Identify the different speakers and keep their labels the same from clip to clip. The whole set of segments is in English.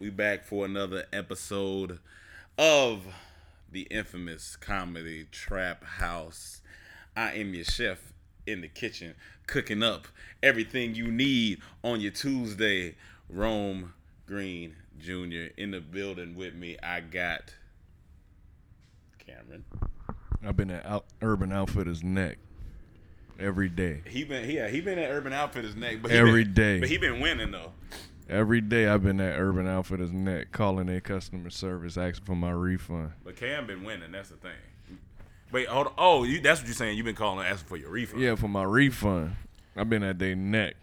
Speaker 1: We back for another episode of the infamous comedy Trap House. I am your chef in the kitchen, cooking up everything you need on your Tuesday. Rome Green Jr. in the building with me. I got Cameron.
Speaker 2: I've been at out, Urban Outfitters neck every day.
Speaker 1: He been yeah, he been at Urban Outfitters neck, but he
Speaker 2: Every
Speaker 1: been,
Speaker 2: day.
Speaker 1: But he been winning though.
Speaker 2: Every day I've been at Urban Outfitters neck calling their customer service asking for my refund.
Speaker 1: But Cam been winning. That's the thing. Wait, hold on. Oh, you, that's what you're saying. You've been calling asking for your refund.
Speaker 2: Yeah, for my refund. I've been at their neck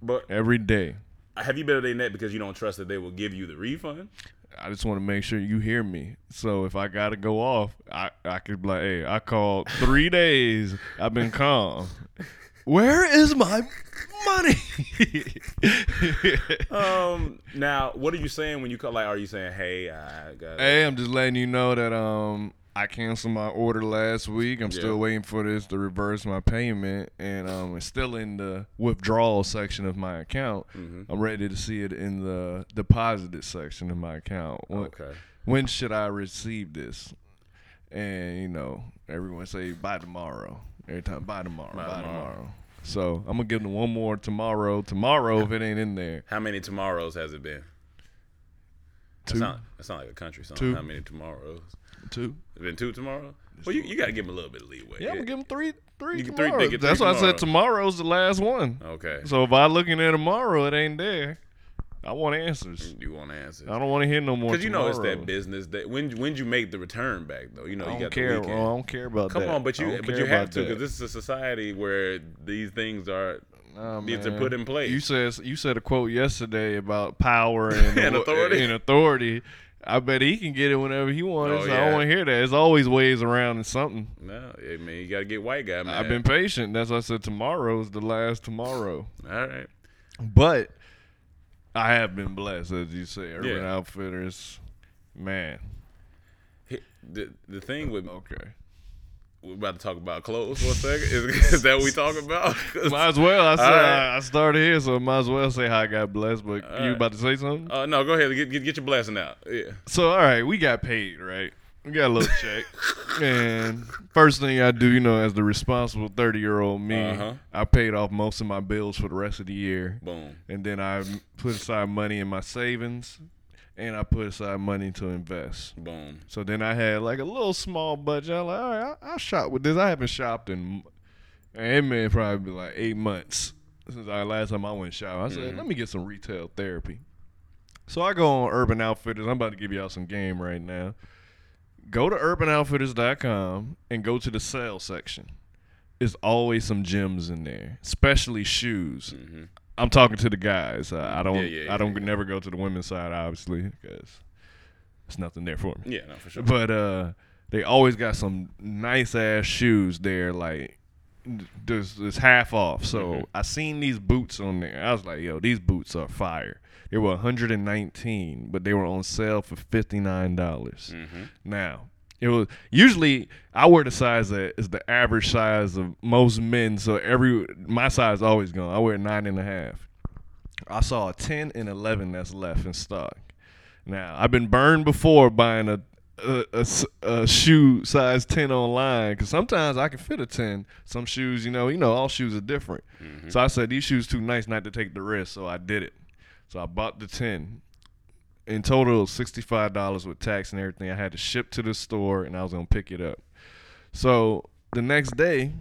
Speaker 1: But
Speaker 2: every day.
Speaker 1: have you been at their net because you don't trust that they will give you the refund?
Speaker 2: I just want to make sure you hear me. So if I gotta go off, I, I could be like, hey, I called three days. I've been calm. Where is my money?
Speaker 1: Um. Now, what are you saying when you call? Like, are you saying, "Hey, I got"?
Speaker 2: Hey, I'm just letting you know that um I canceled my order last week. I'm
Speaker 1: Yeah.
Speaker 2: still waiting for this to reverse my payment, and um it's still in the withdrawal section of my account.
Speaker 1: Mm-hmm.
Speaker 2: I'm ready to see it in the deposited section of my account. When,
Speaker 1: Okay.
Speaker 2: When should I receive this? And you know, everyone say by tomorrow. Every time by tomorrow, by,
Speaker 1: By
Speaker 2: tomorrow.
Speaker 1: tomorrow.
Speaker 2: So I'm gonna give them one more tomorrow. Tomorrow, if it ain't in there,
Speaker 1: How many tomorrows has it been?
Speaker 2: two,
Speaker 1: That's not. That's not like a country song.
Speaker 2: Two.
Speaker 1: How many tomorrows?
Speaker 2: two.
Speaker 1: It's been two tomorrows. Well, you, you got to give them a little bit of leeway.
Speaker 2: Yeah, I'm gonna give them three, three
Speaker 1: You get three-
Speaker 2: tomorrow.
Speaker 1: they get three
Speaker 2: That's why I said tomorrow's the last one.
Speaker 1: Okay.
Speaker 2: So if I looking at tomorrow, it ain't there. I want answers.
Speaker 1: Mm, you want to answer?
Speaker 2: I don't want to hear no more.
Speaker 1: Because you know it's that business that when when you make the return back though, you know
Speaker 2: I
Speaker 1: you
Speaker 2: don't
Speaker 1: got
Speaker 2: care.
Speaker 1: the weekend.
Speaker 2: I don't care about
Speaker 1: Come
Speaker 2: that.
Speaker 1: Come on, but you but you have to because this is a society where these things are
Speaker 2: Nah,
Speaker 1: needs to put in place.
Speaker 2: You said you said a quote yesterday about power and,
Speaker 1: And authority.
Speaker 2: And authority. I bet he can get it whenever he wants.
Speaker 1: Oh,
Speaker 2: so I don't want to hear that. There's always ways around and something.
Speaker 1: no, I mean you got to get white guy man.
Speaker 2: I've been patient. That's why I said tomorrow's the last tomorrow.
Speaker 1: all right.
Speaker 2: But I have been blessed, as you say. Urban
Speaker 1: Yeah.
Speaker 2: Outfitters, man.
Speaker 1: The the thing with
Speaker 2: Okay.
Speaker 1: we're about to talk about clothes for a second. Is, is that what we talking about?
Speaker 2: Might as well. I said
Speaker 1: right.
Speaker 2: I, I started here, so might as well say how I got blessed. But you
Speaker 1: right.
Speaker 2: about to say something?
Speaker 1: Uh, no, go ahead. Get, get get your blessing out. Yeah.
Speaker 2: So all right, we got paid, right? We got a little check, and first thing I do, you know, as the responsible thirty year old me,
Speaker 1: Uh-huh.
Speaker 2: I paid off most of my bills for the rest of the year,
Speaker 1: Boom.
Speaker 2: and then I put aside money in my savings, and I put aside money to invest.
Speaker 1: Boom.
Speaker 2: So then I had like a little small budget. I'm like, all right, I, I'll shop with this. I haven't shopped in, and it may probably be like eight months since I last time I went shopping. I said, let me get some retail therapy. So I go on Urban Outfitters. I'm about to give y'all some game right now. Go to urbanoutfitters.com and go to the sale section. There's always some gems in there, especially shoes. I'm talking to the guys. Uh, I don't.
Speaker 1: Mm-hmm. Yeah, yeah,
Speaker 2: I don't
Speaker 1: yeah,
Speaker 2: never go to the women's side, obviously, because it's nothing there for me.
Speaker 1: Yeah, no, for sure.
Speaker 2: But uh, they always got some nice ass shoes there, like there's, there's half off. So
Speaker 1: Mm-hmm.
Speaker 2: I seen these boots on there. I was like, yo, these boots are fire. They were 119, but they were on sale for 59 dollars.
Speaker 1: Mm-hmm.
Speaker 2: Now. It was usually I wear the size that is the average size of most men. So every my size always gone. I wear nine and a half. I saw a 10 and 11 that's left in stock. Now, I've been burned before buying a a a shoe size 10 online because sometimes I can fit a 10. Some shoes, you know, you know, all shoes are different. So I said, these shoes too nice not to take the risk. So I did it. So I bought the 10. In total, it was $65 with tax and everything. I had to ship to the store and I was going to pick it up. So the next day,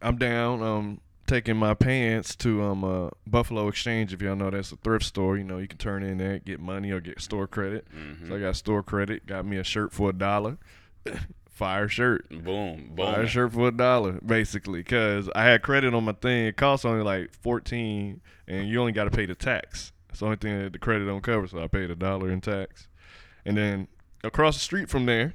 Speaker 2: I'm down. Um, taking my pants to um uh, Buffalo Exchange. If y'all know that's a thrift store, you know you can turn in there, get money or get store credit. So I got store credit. Got me a shirt for a dollar. Fire shirt.
Speaker 1: Boom. boom.
Speaker 2: Fire shirt for a dollar, basically, because I had credit on my thing. It costs only like fourteen, and you only got to pay the tax. It's the only thing that the credit don't cover, so I paid a dollar in tax. And then across the street from there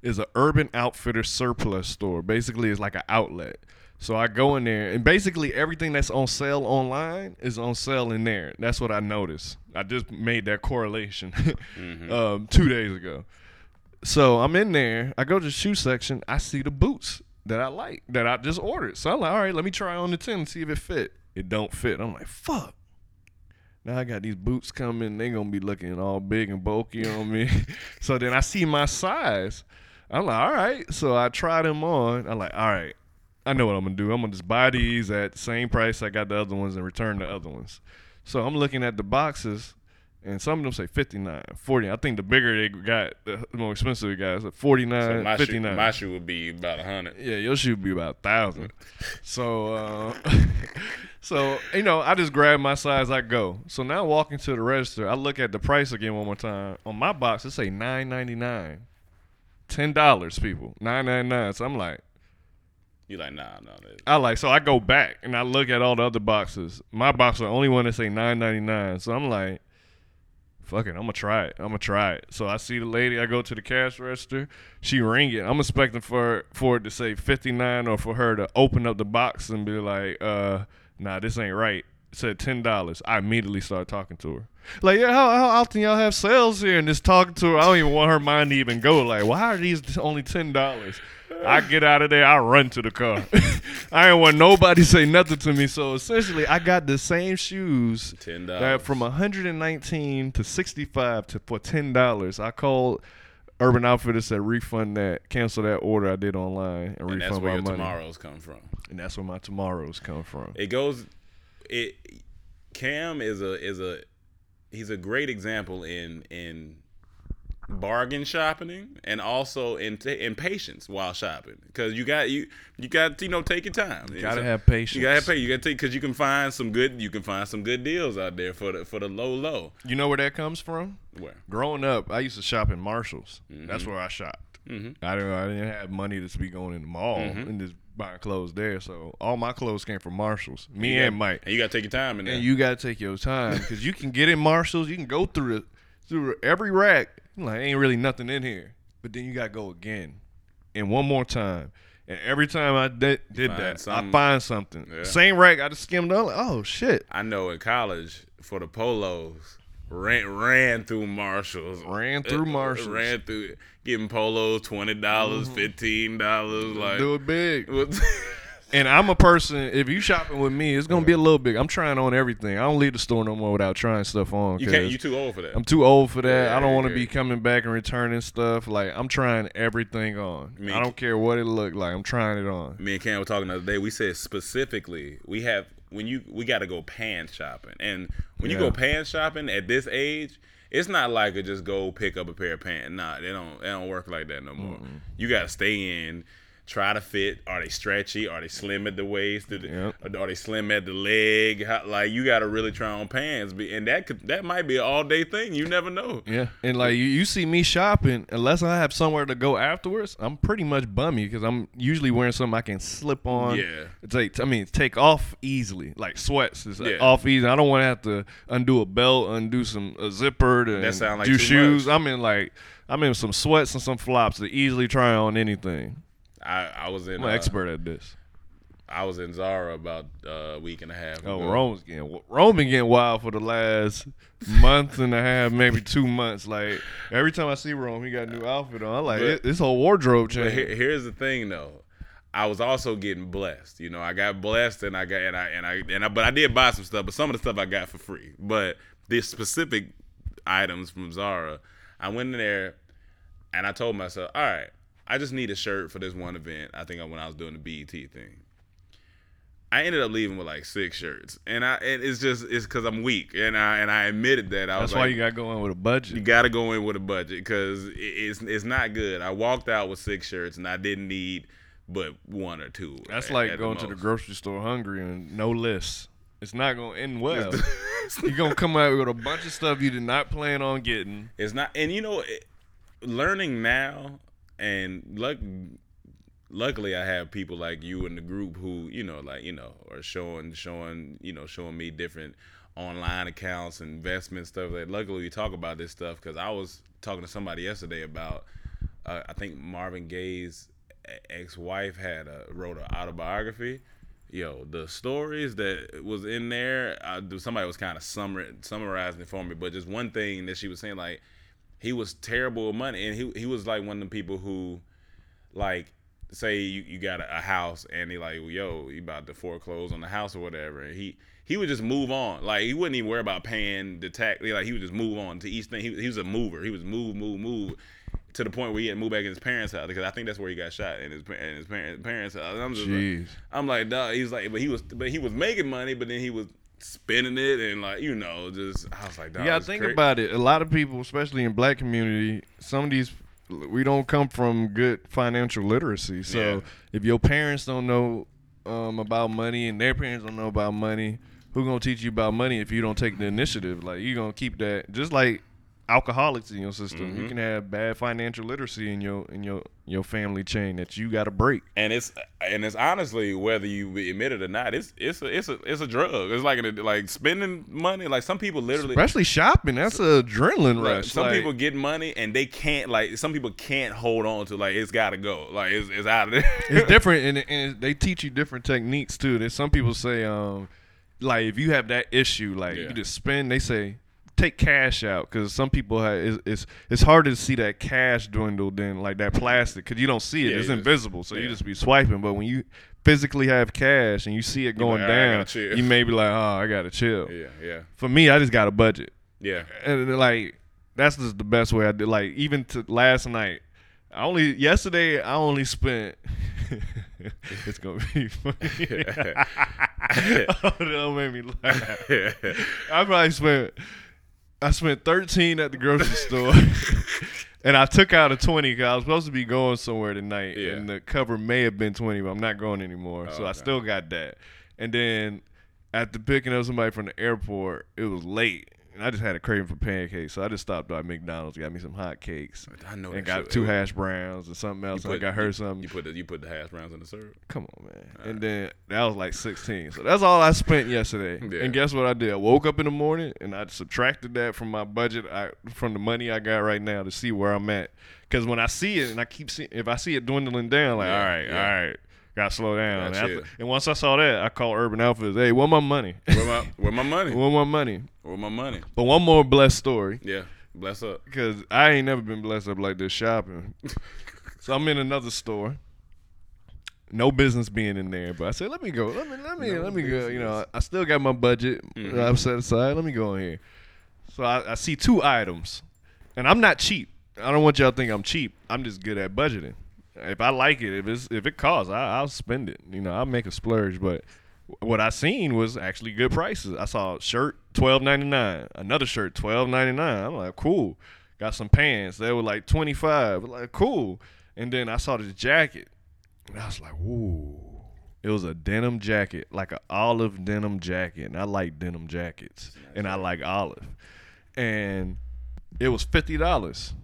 Speaker 2: is a Urban Outfitter surplus store. Basically, it's like an outlet. So I go in there, and basically everything that's on sale online is on sale in there. That's what I noticed. I just made that correlation um, two days ago. So I'm in there. I go to the shoe section. I see the boots that I like that I just ordered. So I'm like, all right, let me try on the ten and see if it fit. It don't fit. I'm like, fuck. Now I got these boots coming. They gonna be looking all big and bulky on me. so then I see my size. I'm like, all right. So I try them on. I'm like, all right. I know what I'm gonna do. I'm gonna just buy these at the same price I got the other ones and return the other ones. So I'm looking at the boxes, and some of them say 59, 40. I think the bigger they got, the more expensive it got. It's like 49,
Speaker 1: So my
Speaker 2: 59.
Speaker 1: shoe, my shoe would be about a hundred.
Speaker 2: Yeah, your shoe would be about thousand. So, uh, so you know, I just grab my size. I go. So now walking to the register, I look at the price again one more time. On my box, it say nine ninety nine, ten dollars. People nine ninety nine. So I'm like,
Speaker 1: You like nah, no. that-
Speaker 2: I like. So I go back and I look at all the other boxes. My box is the only one that say nine ninety nine. So I'm like, fuck it, I'm gonna try it. I'm gonna try it. So I see the lady. I go to the cash register. She ring it. I'm expecting for for it to say 59 or for her to open up the box and be like, uh, nah, this ain't right. It said ten dollars. I immediately start talking to her. Like, yeah, how, how often y'all have sales here? And just talking to her, I don't even want her mind to even go. Like, why are these only ten dollars? I get out of there, I run to the car. I ain't want nobody say nothing to me. So essentially, I got the same shoes
Speaker 1: $10.
Speaker 2: that from 119 to 65 to for ten dollars. I called Urban Outfitters said refund that, cancel that order I did online, and,
Speaker 1: And
Speaker 2: refund
Speaker 1: that's where
Speaker 2: my
Speaker 1: your
Speaker 2: money.
Speaker 1: tomorrows come from.
Speaker 2: And that's where my tomorrows come from.
Speaker 1: It goes. It Cam is a is a he's a great example in in bargain shopping and also in t- in patience while shopping because you got you you got you know take your time. You
Speaker 2: gotta have patience.
Speaker 1: You gotta have patience. You gotta take because you can find some good you can find some good deals out there for the for the low low.
Speaker 2: You know where that comes from?
Speaker 1: Where
Speaker 2: Growing up, I used to shop in Marshalls.
Speaker 1: Mm-hmm.
Speaker 2: That's where I shopped. I didn't. I didn't have money to be going in the mall
Speaker 1: Mm-hmm.
Speaker 2: and just buying clothes there. So all my clothes came from Marshalls. Me
Speaker 1: You
Speaker 2: and Mike.
Speaker 1: and you gotta take your time in there.
Speaker 2: And you gotta take your time because you can get in Marshalls. You can go through it through every rack. Like ain't really nothing in here, but then you gotta go again and one more time. And every time I did, did
Speaker 1: find
Speaker 2: that, I find something.
Speaker 1: Yeah.
Speaker 2: Same rack, I just skimmed on. Like, oh shit,
Speaker 1: I know in college for the polos, ran ran through Marshalls,
Speaker 2: Ran through
Speaker 1: Uh,
Speaker 2: Marshalls. Mm-hmm.
Speaker 1: ran through getting polos twenty dollars, fifteen dollars, like
Speaker 2: do it big. And I'm a person. If you shopping with me, it's gonna be a little big. I'm trying on everything. I don't leave the store no more without trying stuff on.
Speaker 1: you can't. You too old for that.
Speaker 2: I'm too old for that.
Speaker 1: Yeah,
Speaker 2: I don't want to
Speaker 1: yeah.
Speaker 2: be coming back and returning stuff. Like I'm trying everything on.
Speaker 1: Me-
Speaker 2: I don't care what it look like. I'm trying it on.
Speaker 1: Me and Cam were talking the other day. We said specifically we have when you we got to go pants shopping, and when you go pants shopping at this age. It's not like a just go pick up a pair of pants. Nah, they don't. They don't work like that no more. You got to stay in, try to fit. Are they stretchy? Are they slim at the waist? Do they-
Speaker 2: Yep.
Speaker 1: Are they slim at the leg? How, like you got to really try on pants, and that could that might be an all day thing. You never know.
Speaker 2: Yeah, and like you, you see me shopping, unless I have somewhere to go afterwards, I'm pretty much bummy because I'm usually wearing something I can slip on.
Speaker 1: Yeah.
Speaker 2: take I mean take off easily, like sweats is
Speaker 1: Yeah.
Speaker 2: off easy. I don't want to have to undo a belt, undo some a zipper to
Speaker 1: That sound like
Speaker 2: do shoes.
Speaker 1: much.
Speaker 2: I'm in like I'm in some sweats and some flops to easily try on anything.
Speaker 1: I, I was in
Speaker 2: I'm an
Speaker 1: uh,
Speaker 2: expert at this.
Speaker 1: I was in Zara about uh, a week and a half.
Speaker 2: Oh,
Speaker 1: ago.
Speaker 2: Rome's getting Rome been getting wild for the last month and a half, maybe two months. Like every time I see Rome, he got a new outfit on. I'm like,
Speaker 1: But-
Speaker 2: this whole wardrobe
Speaker 1: But
Speaker 2: change.
Speaker 1: here, here's the thing, though. I was also getting blessed. You know, I got blessed, and I got and I and I and I, but I did buy some stuff. But some of the stuff I got for free. But this specific items from Zara, I went in there, and I told myself, all right, I just need a shirt for this one event. I think when I was doing the BET thing. I ended up leaving with like six shirts, and I and it's just it's because I'm weak, and I and I admitted that I
Speaker 2: That's why
Speaker 1: like,
Speaker 2: you got to go in with a budget.
Speaker 1: you got to go in with a budget because it's it's not good. I walked out with six shirts and I didn't need but one or two.
Speaker 2: That's
Speaker 1: at-
Speaker 2: like
Speaker 1: at
Speaker 2: going to the grocery store hungry and no list. It's not going to end well. You're going to come out with a bunch of stuff you did not plan on getting.
Speaker 1: It's not, and you know, it, learning now, and luck, luckily I have people like you in the group who you know, like you know, are showing showing you know showing me different online accounts, investment stuff. That luckily we talk about this stuff because I was talking to somebody yesterday about. Uh, I think Marvin Gaye's ex-wife had a, wrote an autobiography. Yo, the stories that was in there, I, somebody was kind of summar, summarizing it for me. But just one thing that she was saying, like he was terrible with money, and he he was like one of the people who, like, say you, you got a, a house, and he like, yo, you about to foreclose on the house or whatever, and he he would just move on, like he wouldn't even worry about paying the tax, like he would just move on to each thing. He, he was a mover, he was move, move, move. To the point where he had to move back in his parents' house because I think that's where he got shot in his in his parents parents' house. I'm just
Speaker 2: Jeez.
Speaker 1: like, I'm like, dog. He was like, but he was, but he was making money, but then he was spending it and like, you know, just I was like, dog.
Speaker 2: You gotta
Speaker 1: it's
Speaker 2: think about it. A lot of people, especially in black community, some of these we don't come from good financial literacy. So
Speaker 1: Yeah.
Speaker 2: if your parents don't know um, about money and their parents don't know about money, who gonna teach you about money if you don't take the initiative? Like you gonna keep that just like alcoholics in your system.
Speaker 1: Mm-hmm.
Speaker 2: You can have bad financial literacy in your in your your family chain that you got to break.
Speaker 1: and it's and it's honestly whether you admit it or not, it's it's a it's a it's a drug. It's like an, like spending money. Like some people literally.
Speaker 2: Especially shopping, that's an adrenaline
Speaker 1: like,
Speaker 2: rush.
Speaker 1: some
Speaker 2: Like,
Speaker 1: people get money and they can't like some people can't hold on to like it's got to go like it's, it's out of there.
Speaker 2: it's different and, and they teach you different techniques too That some people say um like if you have that issue like
Speaker 1: Yeah.
Speaker 2: you just spend they say take cash out because some people have it's, it's it's harder to see that cash dwindle than like that plastic because you don't see it
Speaker 1: Yeah,
Speaker 2: it's
Speaker 1: just-
Speaker 2: invisible so you just be swiping but when you physically have cash and you see it going
Speaker 1: like, "All right, I
Speaker 2: down you may be like oh i gotta chill
Speaker 1: yeah, yeah,
Speaker 2: for me i just got a budget
Speaker 1: yeah.
Speaker 2: and like that's just the best way I did. Like even to last night, I only yesterday I only spent. it's gonna be funny. oh, that made me laugh. I probably spent. I spent thirteen at the grocery store, and I took out a twenty because I was supposed to be going somewhere tonight,
Speaker 1: Yeah.
Speaker 2: and the cover may have been twenty, but I'm not going anymore. so oh,
Speaker 1: I
Speaker 2: still got that. And then after picking up somebody from the airport, it was late. And I just had a craving for pancakes, so I just stopped by McDonald's, got me some hot cakes,
Speaker 1: I know
Speaker 2: and got
Speaker 1: shit.
Speaker 2: two hash browns and something else. and I got her
Speaker 1: you,
Speaker 2: something.
Speaker 1: You put the, you put the hash browns in the syrup.
Speaker 2: Come on, man. And then that was like 16. So that's all I spent yesterday.
Speaker 1: Yeah.
Speaker 2: And guess what I did? I woke up in the morning and I subtracted that from my budget, I, from the money I got right now to see where I'm at. Because when I see it and I keep seeing, if I see it dwindling down, like,
Speaker 1: Yeah,
Speaker 2: all right,
Speaker 1: yeah.
Speaker 2: all right, got to slow down.
Speaker 1: Gotta
Speaker 2: And, after- and once I saw that, I called Urban Outfitters, hey, where my money?
Speaker 1: Where my where my money?
Speaker 2: where my money?
Speaker 1: Where my money?
Speaker 2: But one more blessed story.
Speaker 1: Yeah, bless up.
Speaker 2: Because I ain't never been blessed up like this shopping. so I'm in another store. No business being in there, but I said, let me go. Let me let me let me go. You know, I still got my budget that mm-hmm. I've set aside. Let me go in here. So I, I see two items, and I'm not cheap. I don't want y'all to think I'm cheap. I'm just good at budgeting. If I like it, if it's if it costs, I, I'll spend it. You know, I'll make a splurge. But what I seen was actually good prices. I saw a shirt twelve ninety nine, another shirt twelve ninety nine. I'm like, cool. Got some pants. They were like twenty five. Like, cool. And then I saw this jacket, and I was like, ooh. It was a denim jacket, like an olive denim jacket, and I like denim jackets, and I like olive, and it was fifty dollars,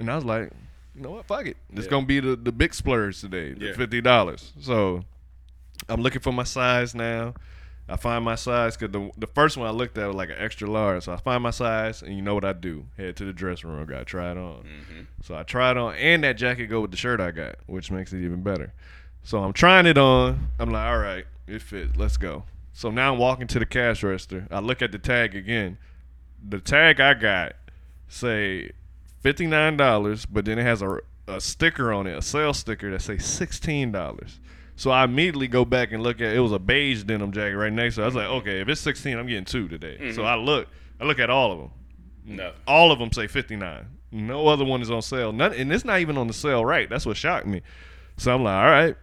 Speaker 2: and I was like, you know what, fuck it, it's
Speaker 1: Yeah.
Speaker 2: gonna be the the big splurge today, the
Speaker 1: Yeah.
Speaker 2: fifty dollars. So I'm looking for my size now. I find my size because the the first one I looked at was like an extra large. So I find my size, and you know what I do? Head to the dressing room, got try it on. Mm-hmm. So I try it on, and that jacket go with the shirt I got, which makes it even better. So I'm trying it on. I'm like, all right, it fits. Let's go. So now I'm walking to the cash register. I look at the tag again. The tag I got say fifty nine dollars, but then it has a, a sticker on it, a sales sticker that say sixteen dollars. So I immediately go back and look at it was a beige denim jacket right next to it. I was like, okay, if it's sixteen, I'm getting two today. So mm-hmm. I look, I look at all of them.
Speaker 1: No.
Speaker 2: All of them say fifty nine. No other one is on sale. None, and it's not even on the sale right. That's what shocked me. So I'm like, all right,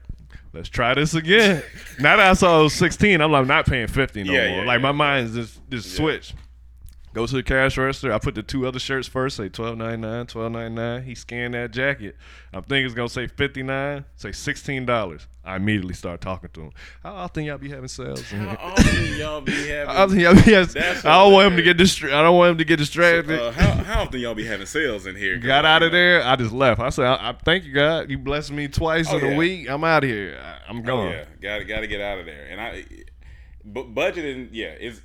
Speaker 2: let's try this again. now that I saw it was sixteen, I'm like, I'm not paying fifty no
Speaker 1: Yeah,
Speaker 2: more.
Speaker 1: yeah,
Speaker 2: like
Speaker 1: yeah.
Speaker 2: my mind's just just switched. Go to the cash register. I put the two other shirts first, say twelve ninety nine, twelve ninety nine. He scanned that jacket. I'm thinking it's gonna say fifty nine, say sixteen dollars. I immediately start talking to him. How often y'all be having sales?
Speaker 1: How often y'all be having?
Speaker 2: How often y'all be having- I don't want him to get distra- I don't want him to get distracted.
Speaker 1: uh, how, how often y'all be having sales in here?
Speaker 2: Got out of there. I just left. I said, I, I thank you, God. You blessed me twice
Speaker 1: Oh,
Speaker 2: in a week. I'm out of here. I, I'm
Speaker 1: Oh
Speaker 2: gone.
Speaker 1: yeah, got to got to get out of there. And I, but budgeting, yeah, is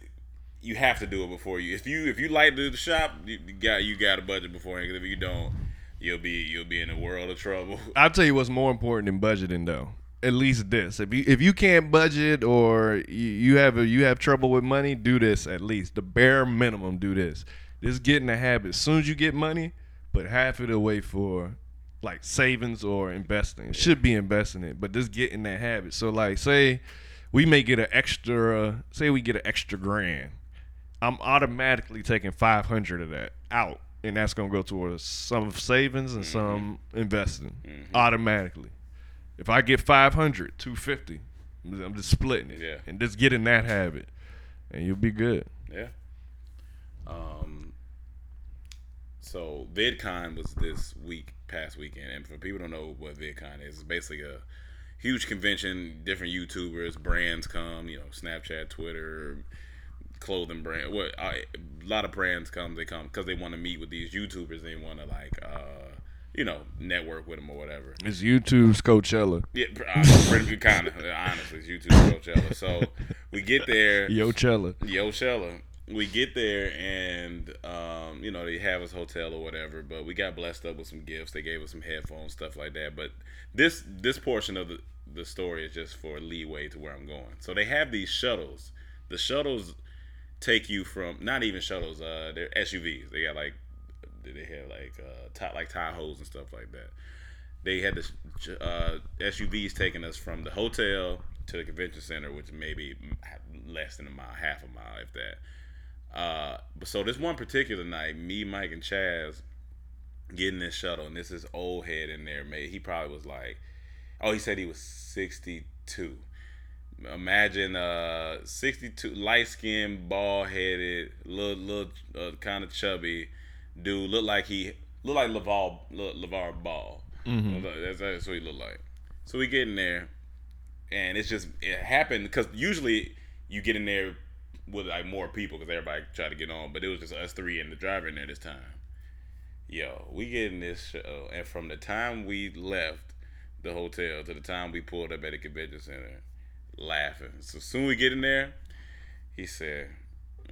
Speaker 1: you have to do it before you. If you if you like to do the shop, you, got you got a budget beforehand. 'cause if you don't, you'll be you'll be in a world of trouble.
Speaker 2: I'll tell you what's more important than budgeting though. At least this. If you if you can't budget or you, have a, you have trouble with money, do this at least. The bare minimum, do this. Just get in the habit. As soon as you get money, put half of it away for like savings or investing. Should be investing it, but just get in that habit. So like say we may get an extra say we get an extra grand. I'm automatically taking 500 of that out and that's going to go towards some savings and some investing automatically. If I get 500, 250, I'm just splitting it
Speaker 1: Yeah.
Speaker 2: and just get in that habit and you'll be good.
Speaker 1: Yeah. Um. So VidCon was this week, past weekend, and for people who don't know what VidCon is, it's basically a huge convention. Different YouTubers, brands come. You know, Snapchat, Twitter, clothing brand. What a lot of brands come. They come because they want to meet with these YouTubers. They want to like, uh, you know, network with them or whatever.
Speaker 2: It's YouTube's Coachella.
Speaker 1: Yeah, uh, pretty kind of honestly, it's YouTube Coachella. So we get there.
Speaker 2: Yo Chella.
Speaker 1: Yo Shella. We get there and um, you know, they have us hotel or whatever, but we got blessed up with some gifts. They gave us some headphones, stuff like that. But this this portion of the, the story is just for leeway to where I'm going. So they have these shuttles. The shuttles take you from not even shuttles, uh they're SUVs. They got like they have like uh top like Tahoes and stuff like that. They had this uh SUVs taking us from the hotel to the convention center, which maybe less than a mile, half a mile, if that. Uh, but so this one particular night, me, Mike, and Chaz getting this shuttle, and this is old head in there, mate. He probably was like, oh, he said he was sixty two. Imagine uh 62 light skinned, bald headed, little little uh, kind of chubby dude. Look like he look like Laval Lavar Ball. That's, that's what he looked like. So we get in there, and it's just it happened because usually you get in there with like more people because everybody try to get on, but it was just us three and the driver in there this time. Yo, we get in this show, and from the time we left the hotel to the time we pulled up at the convention center, laughing. So soon we get in there, he said,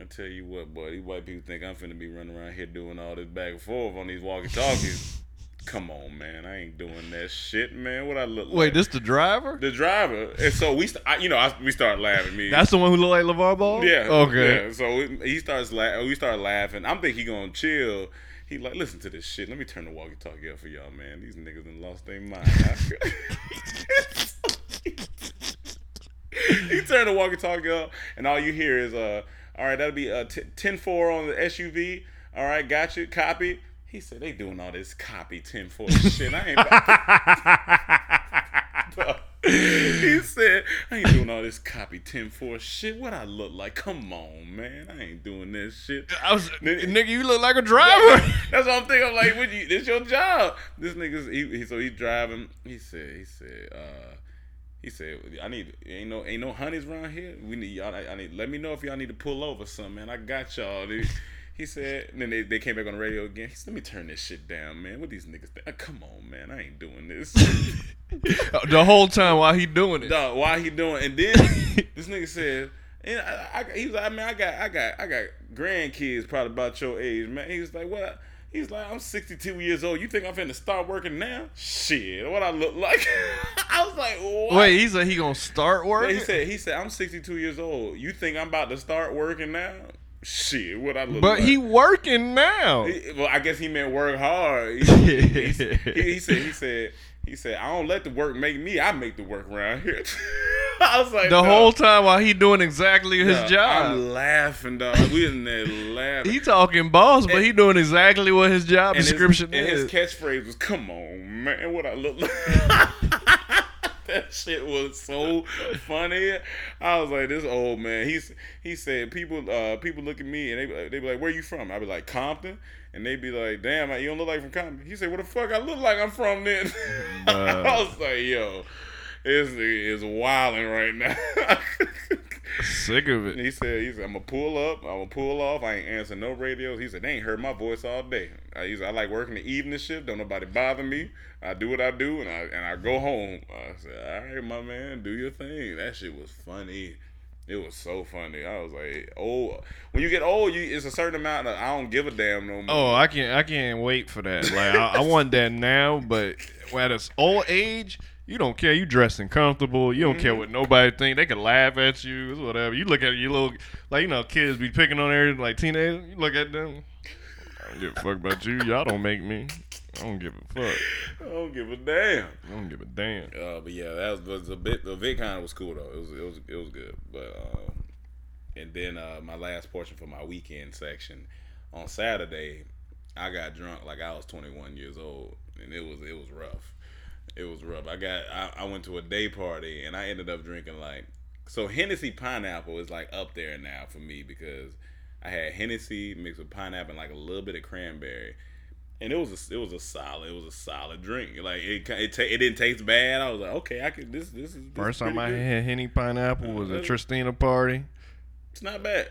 Speaker 1: I tell you what, boy, these white people think I'm finna be running around here doing all this back and forth on these walkie talkies. Come on, man. I ain't doing that shit, man. What I look like?
Speaker 2: Wait, this the driver?
Speaker 1: the driver. And so we, st- I, you know, I, we started laughing. Me,
Speaker 2: That's the one who look like LeVar Ball?
Speaker 1: yeah.
Speaker 2: Okay.
Speaker 1: Yeah. So we, he starts la- we start laughing. I'm thinking he gonna chill. He like, listen to this shit. Let me turn the walkie talkie up for y'all, man. These niggas done lost their mind. he turned the walkie talkie up, and all you hear is, uh, all right, that'll be uh, t- 10-4 on the SUV. All right, got you. Copy. He said they doing all this copy 10-4 shit. I ain't. about- he said, I ain't doing all this copy 10-4 shit. What I look like? Come on, man. I ain't doing this shit.
Speaker 2: I was, nigga, you look like a driver.
Speaker 1: That's what I'm thinking. I'm like, what you, this your job. This nigga's he, he so he driving. He said, he said, uh, he said, I need ain't no ain't no honeys around here. We need y'all. I, I need let me know if y'all need to pull over some man. I got y'all. Dude. He said, and then they, they came back on the radio again. He said, let me turn this shit down, man. What these niggas think? Uh, Come on, man. I ain't doing this.
Speaker 2: the whole time while he doing it.
Speaker 1: Dog, why he doing? And then this nigga said, and I, I, he was like, I mean, I got, I got, I got grandkids probably about your age, man. He was like, what? He's like, I'm 62 years old. You think I'm finna start working now? Shit, what I look like? I was like, what?
Speaker 2: Wait, he said he gonna start
Speaker 1: Yeah,
Speaker 2: working?
Speaker 1: he said, he said, I'm 62 years old. You think I'm about to start working now? Shit, what I look like.
Speaker 2: but
Speaker 1: like?
Speaker 2: he working now.
Speaker 1: He- well, I guess he meant work hard. He, he, he, he said, he said, he said, I don't let the work make me. I make the work around here. I was like,
Speaker 2: the
Speaker 1: "Dog,
Speaker 2: whole time while he doing exactly his
Speaker 1: dog,
Speaker 2: job.
Speaker 1: I'm laughing, dog. We in there laughing.
Speaker 2: he talking boss, but
Speaker 1: And-
Speaker 2: he doing exactly what his job
Speaker 1: and his,
Speaker 2: description
Speaker 1: and his catchphrase was, "Come on, man, what I look like." that shit was so funny. I was like, "This old man." He's he said, "People, uh, people look at me and they they be like, where you from?" I be like, "Compton," and they be like, "Damn, you don't look like from Compton." He said, "What the fuck I look like? I'm from then." I was like, "Yo." This nigga is wilding right now.
Speaker 2: Sick of it.
Speaker 1: He said, he said, I'm gonna pull up, I'm gonna pull off. I ain't answering no radios. He said, they ain't heard my voice all day. I, he said, I like working the evening shift. Don't nobody bother me. I do what I do, and I and I go home. I said, all right, my man, do your thing. That shit was funny. It was so funny. I was like, oh, when you get old, you it's a certain amount of I don't give a damn no more.
Speaker 2: Oh, I can't. I can't wait for that. Like I, I want that now, but at this old age, you don't care. You dressing comfortable. You don't care
Speaker 1: Mm-hmm.
Speaker 2: what nobody think. They can laugh at you. It's whatever. You look at your little, like you know, kids be picking on everything. Like teenagers, you look at them. I don't give a fuck about you. Y'all don't make me. I don't give a fuck.
Speaker 1: I don't give a damn.
Speaker 2: I don't give a damn.
Speaker 1: Uh, but yeah, that was, was a bit. The VidCon was cool though. It was it was it was good. But um, and then uh, my last portion for my weekend section on Saturday, I got drunk like I was 21 years old, and it was it was rough. It was rough. I got I, I went to a day party and I ended up drinking like so Hennessy pineapple is like up there now for me because I had Hennessy mixed with pineapple and like a little bit of cranberry and it was a, it was a solid it was a solid drink. Like it it, ta- it didn't taste bad. I was like, okay, I could this this is this
Speaker 2: First time I
Speaker 1: good.
Speaker 2: had Henny pineapple was at uh, Tristina party.
Speaker 1: It's not bad.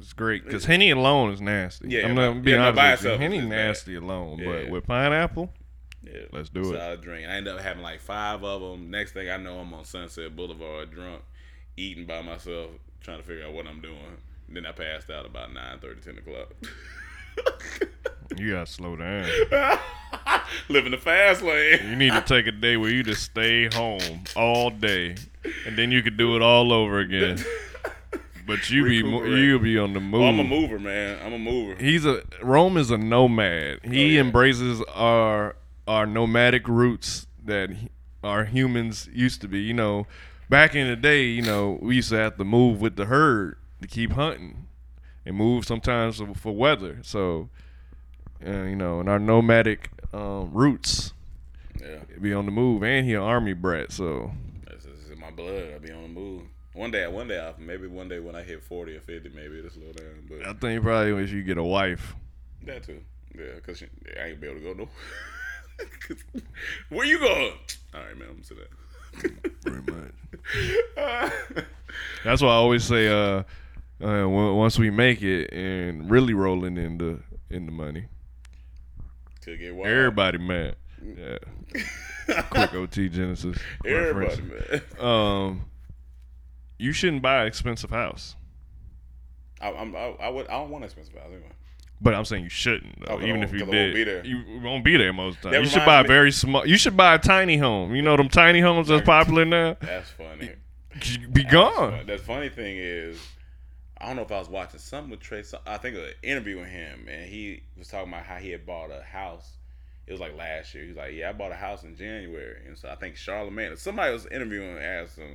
Speaker 2: It's great because uh, Henny alone is nasty.
Speaker 1: Yeah,
Speaker 2: I'm gonna be
Speaker 1: yeah,
Speaker 2: honest with you. Henny
Speaker 1: it's bad.
Speaker 2: nasty alone,
Speaker 1: Yeah.
Speaker 2: but with pineapple,
Speaker 1: Yeah,
Speaker 2: Let's do it.
Speaker 1: Solid drink. I ended up having like five of them. Next thing I know, I'm on Sunset Boulevard, drunk, eating by myself, trying to figure out what I'm doing. Then I passed out about 9 30, 10 o'clock.
Speaker 2: you gotta slow down.
Speaker 1: Living the fast lane.
Speaker 2: You need to take a day where you just stay home all day, and then you could do it all over again. But you be mo- you be on the move.
Speaker 1: Oh, I'm a mover, man. I'm a mover.
Speaker 2: He's a Rome is a nomad. Oh, he
Speaker 1: Oh, yeah.
Speaker 2: embraces our our nomadic roots that our humans used to be. You know, back in the day, you know, we used to have to move with the herd to keep hunting, and move sometimes for- weather. So, uh, you know, in our nomadic um, roots
Speaker 1: Yeah.
Speaker 2: be on the move. And he an army brat, so
Speaker 1: That's in my blood. I be on the move. One day, one day. Maybe one day when I hit 40 or 50, maybe it'll slow down. But
Speaker 2: I think probably wish you get a wife.
Speaker 1: That too. Yeah, because I ain't be able to go no. 'Cause- Where you going? All right, man. I'm gonna sit
Speaker 2: Pretty much. That's why I always say, uh, uh, on- once we make it and really rolling in the in the money,
Speaker 1: Could get wild.
Speaker 2: everybody mad. Yeah. Quick OT Genesis.
Speaker 1: Everybody,
Speaker 2: reference.
Speaker 1: man.
Speaker 2: Um, you shouldn't buy an expensive house,
Speaker 1: I, I'm, I, I would. I don't want an expensive house anyway.
Speaker 2: but I'm saying you shouldn't. Though,
Speaker 1: Okay,
Speaker 2: even if you
Speaker 1: won't- 'cause I won't
Speaker 2: did,
Speaker 1: be there.
Speaker 2: you won't be there most of the time.
Speaker 1: That
Speaker 2: You should buy a
Speaker 1: me-
Speaker 2: very small. You should buy a tiny home. You know them tiny homes that's popular now.
Speaker 1: That's funny.
Speaker 2: Be gone.
Speaker 1: But the funny thing is, I don't know if I was watching something with Trey. I think an interview with him, and he was talking about how he had bought a house. It was like last year. He was like, "Yeah, I bought a house in January," and so I think Charlemagne, somebody was interviewing, and asked him,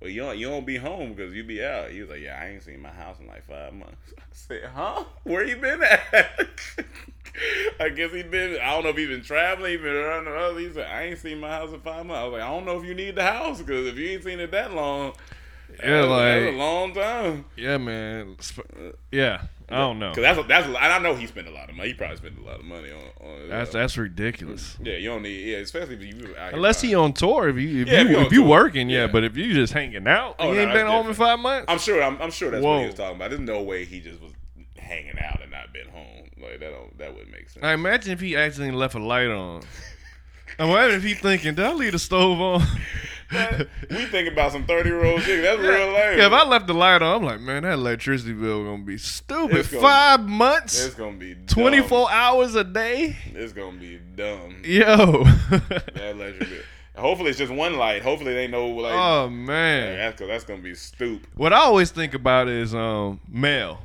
Speaker 1: "Well, you don't, you don't be home because you be out." He was like, "Yeah, I ain't seen my house in like five months." I said, "Huh? Where you been at?" I guess he been. I don't know if he been traveling, he been around the other. He said, "I ain't seen my house in five months." I was like, "I don't know if you need the house because if you ain't seen it that long."
Speaker 2: Yeah,
Speaker 1: That's, that's
Speaker 2: like
Speaker 1: a long time.
Speaker 2: yeah, man. Yeah, I don't know.
Speaker 1: Cause that's that's and I know he spent a lot of money. He probably spent a lot of money on. on
Speaker 2: That's
Speaker 1: uh,
Speaker 2: that's ridiculous.
Speaker 1: yeah. You don't need yeah, especially if you
Speaker 2: Unless he on tour, if you if
Speaker 1: Yeah, if
Speaker 2: you
Speaker 1: he
Speaker 2: if you working, yeah.
Speaker 1: Yeah.
Speaker 2: But if you just hanging out,
Speaker 1: Oh,
Speaker 2: you
Speaker 1: no,
Speaker 2: ain't been home in five months.
Speaker 1: I'm sure. I'm, I'm sure that's what he was talking about. There's no way he just was hanging out and not been home. Like that don't that wouldn't make sense.
Speaker 2: I imagine if he accidentally left a light on. Imagine if he thinking, did I leave the stove on?
Speaker 1: we think about some 30 year old shit. That's real lame.
Speaker 2: Yeah, if I left the light on, I'm like, man, that electricity bill gonna be stupid.
Speaker 1: Gonna-
Speaker 2: Five months,
Speaker 1: it's gonna be dumb.
Speaker 2: 24 hours a day.
Speaker 1: It's gonna be dumb.
Speaker 2: Yo.
Speaker 1: That electric bill. Hopefully it's just one light. Hopefully they know like.
Speaker 2: oh man.
Speaker 1: that's, 'cause that's gonna be stupid.
Speaker 2: What I always think about is um mail.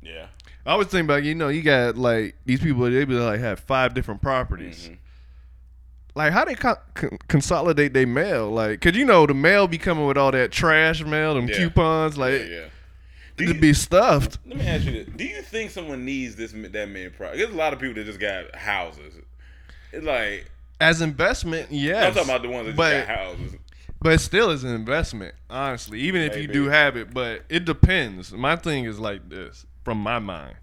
Speaker 1: Yeah.
Speaker 2: I always think about you know you got like these people they be like have five different properties.
Speaker 1: Mm-hmm.
Speaker 2: Like how they co- con- consolidate their mail? Like, cause you know the mail be coming with all that trash mail, them
Speaker 1: Yeah.
Speaker 2: coupons. Like,
Speaker 1: Yeah. yeah. Do you-
Speaker 2: be stuffed.
Speaker 1: Let me ask you this: Do you think someone needs this that many products? There's a lot of people that just got houses. It's like
Speaker 2: As investment, yes.
Speaker 1: I'm talking about the ones that just
Speaker 2: but
Speaker 1: got houses.
Speaker 2: but still is an investment, honestly. Even if you
Speaker 1: Maybe.
Speaker 2: do have it, but it depends. My thing is like this, from my mind.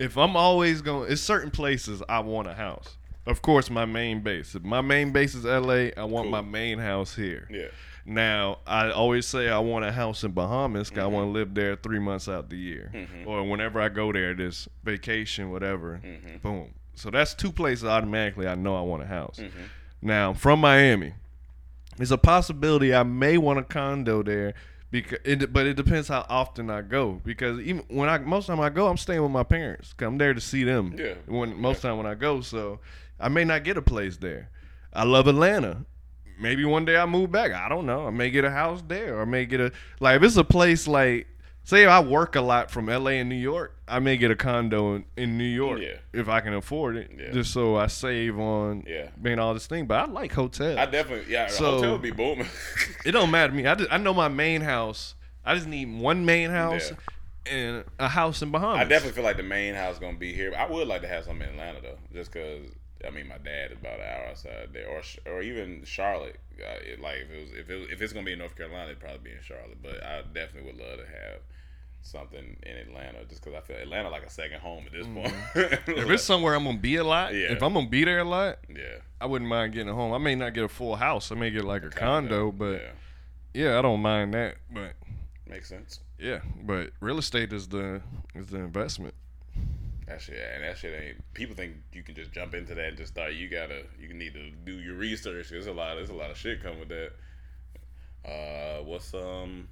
Speaker 2: If I'm always going, it's certain places I want a house. Of course, my main base. If my main base is LA, I want
Speaker 1: Cool.
Speaker 2: my main house here.
Speaker 1: Yeah.
Speaker 2: Now, I always say I want a house in Bahamas. 'cause I want to
Speaker 1: Mm-hmm.
Speaker 2: live there three months out the year, or whenever I go there, this vacation, whatever.
Speaker 1: Mm-hmm.
Speaker 2: Boom. So that's two places automatically I know I want a house.
Speaker 1: Mm-hmm.
Speaker 2: Now, from Miami, there's a possibility I may want a condo there Because it, but it depends how often I go. Because even when I most time I go, I'm staying with my parents. 'Cause I'm there to see them.
Speaker 1: Yeah.
Speaker 2: When most of the time when I go, so I may not get a place there. I love Atlanta. Maybe one day I move back. I don't know. I may get a house there, or I may get a like if it's a place like say I work a lot from L.A. and New York, I may get a condo in, in New York
Speaker 1: Yeah.
Speaker 2: if I can afford it,
Speaker 1: Yeah.
Speaker 2: just so I save on
Speaker 1: Yeah.
Speaker 2: being all this thing. But I like hotels.
Speaker 1: I definitely yeah.
Speaker 2: So-
Speaker 1: hotel be booming.
Speaker 2: It don't matter to me. I just, I know my main house. I just need one main house and a house in Bahamas.
Speaker 1: I definitely feel like the main house gonna be here. I would like to have something in Atlanta though, just because I mean my dad is about an hour outside there, or or even Charlotte. Uh, it, like if it was if it if it's gonna be in North Carolina, it'd probably be in Charlotte. But I definitely would love to have something in Atlanta, just because I feel Atlanta like a second home at this point.
Speaker 2: Mm-hmm. If it's somewhere I'm gonna be a lot,
Speaker 1: Yeah.
Speaker 2: if I'm gonna be there a lot,
Speaker 1: yeah,
Speaker 2: I wouldn't mind getting a home. I may not get a full house. I may get like a condo, but
Speaker 1: yeah,
Speaker 2: yeah, I don't mind that. But
Speaker 1: makes sense.
Speaker 2: yeah, but real estate is the is the investment.
Speaker 1: That shit and that shit ain't. People think you can just jump into that and just start. You gotta. You need to do your research. There's a lot. There's a lot of shit come with that. Uh, what's um,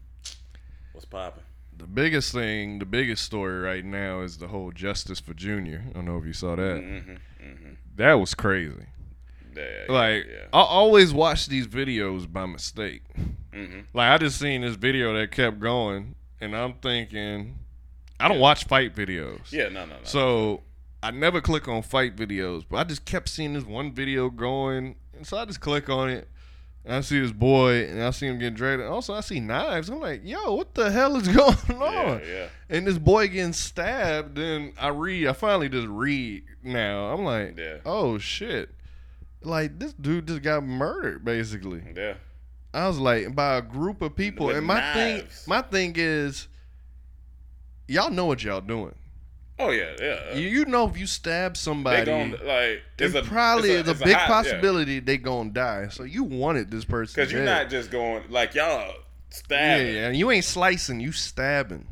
Speaker 1: what's popping?
Speaker 2: The biggest thing, the biggest story right now is the whole Justice for Junior. I don't know if you saw that.
Speaker 1: Mm-hmm,
Speaker 2: That was crazy.
Speaker 1: Yeah,
Speaker 2: Like
Speaker 1: yeah.
Speaker 2: I always watch these videos by mistake.
Speaker 1: Mm-hmm.
Speaker 2: Like I just seen this video that kept going, and I'm thinking, I don't watch fight videos.
Speaker 1: yeah, no, no, no.
Speaker 2: So I never click on fight videos, but I just kept seeing this one video going, and so I just click on it. And I see this boy, and I see him getting dragged. Also, I see knives. I'm like, "Yo, what the hell is going on?"
Speaker 1: yeah, yeah,
Speaker 2: And this boy getting stabbed. Then I read. I finally just read now. I'm like,
Speaker 1: Yeah.
Speaker 2: "Oh shit!" Like this dude just got murdered, basically.
Speaker 1: yeah.
Speaker 2: I was like by a group of people,
Speaker 1: With
Speaker 2: and my
Speaker 1: knives.
Speaker 2: thing, my thing is, y'all know what y'all doing.
Speaker 1: Oh yeah, yeah.
Speaker 2: You, you know if you stab
Speaker 1: they
Speaker 2: somebody,
Speaker 1: gon' like
Speaker 2: there's
Speaker 1: it's a
Speaker 2: probably
Speaker 1: it's
Speaker 2: is a,
Speaker 1: it's
Speaker 2: big
Speaker 1: hot- yeah.
Speaker 2: possibility they gonna die. So you wanted this person
Speaker 1: Cause you're not just going like y'all
Speaker 2: yeah,
Speaker 1: stabbing.
Speaker 2: yeah, and you ain't slicing, you stabbing.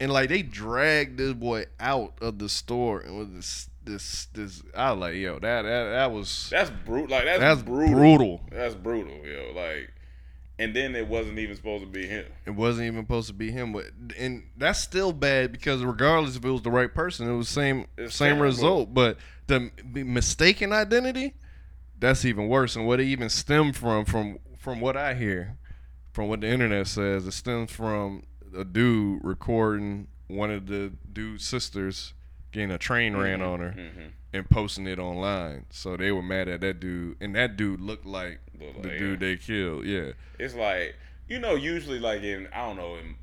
Speaker 2: And like they dragged this boy out of the store and with this this this I was like, yo, that that that was
Speaker 1: That's brutal. Like that's,
Speaker 2: that's
Speaker 1: brutal.
Speaker 2: brutal.
Speaker 1: That's brutal, yo. Like, and then it wasn't even supposed to be him.
Speaker 2: It wasn't even supposed to be him, but and that's still bad because regardless if it was the right person, it was same
Speaker 1: It's
Speaker 2: same
Speaker 1: terrible.
Speaker 2: result. But the mistaken identity, that's even worse. And what it even stemmed from, from from what I hear, from what the internet says, it stems from a dude recording one of the dude's sisters getting a train ran
Speaker 1: Mm-hmm.
Speaker 2: on her and posting it online. So they were mad at that dude, and that dude looked like
Speaker 1: Looked
Speaker 2: the dude they killed. Yeah.
Speaker 1: It's like you know, usually like in I don't know, in,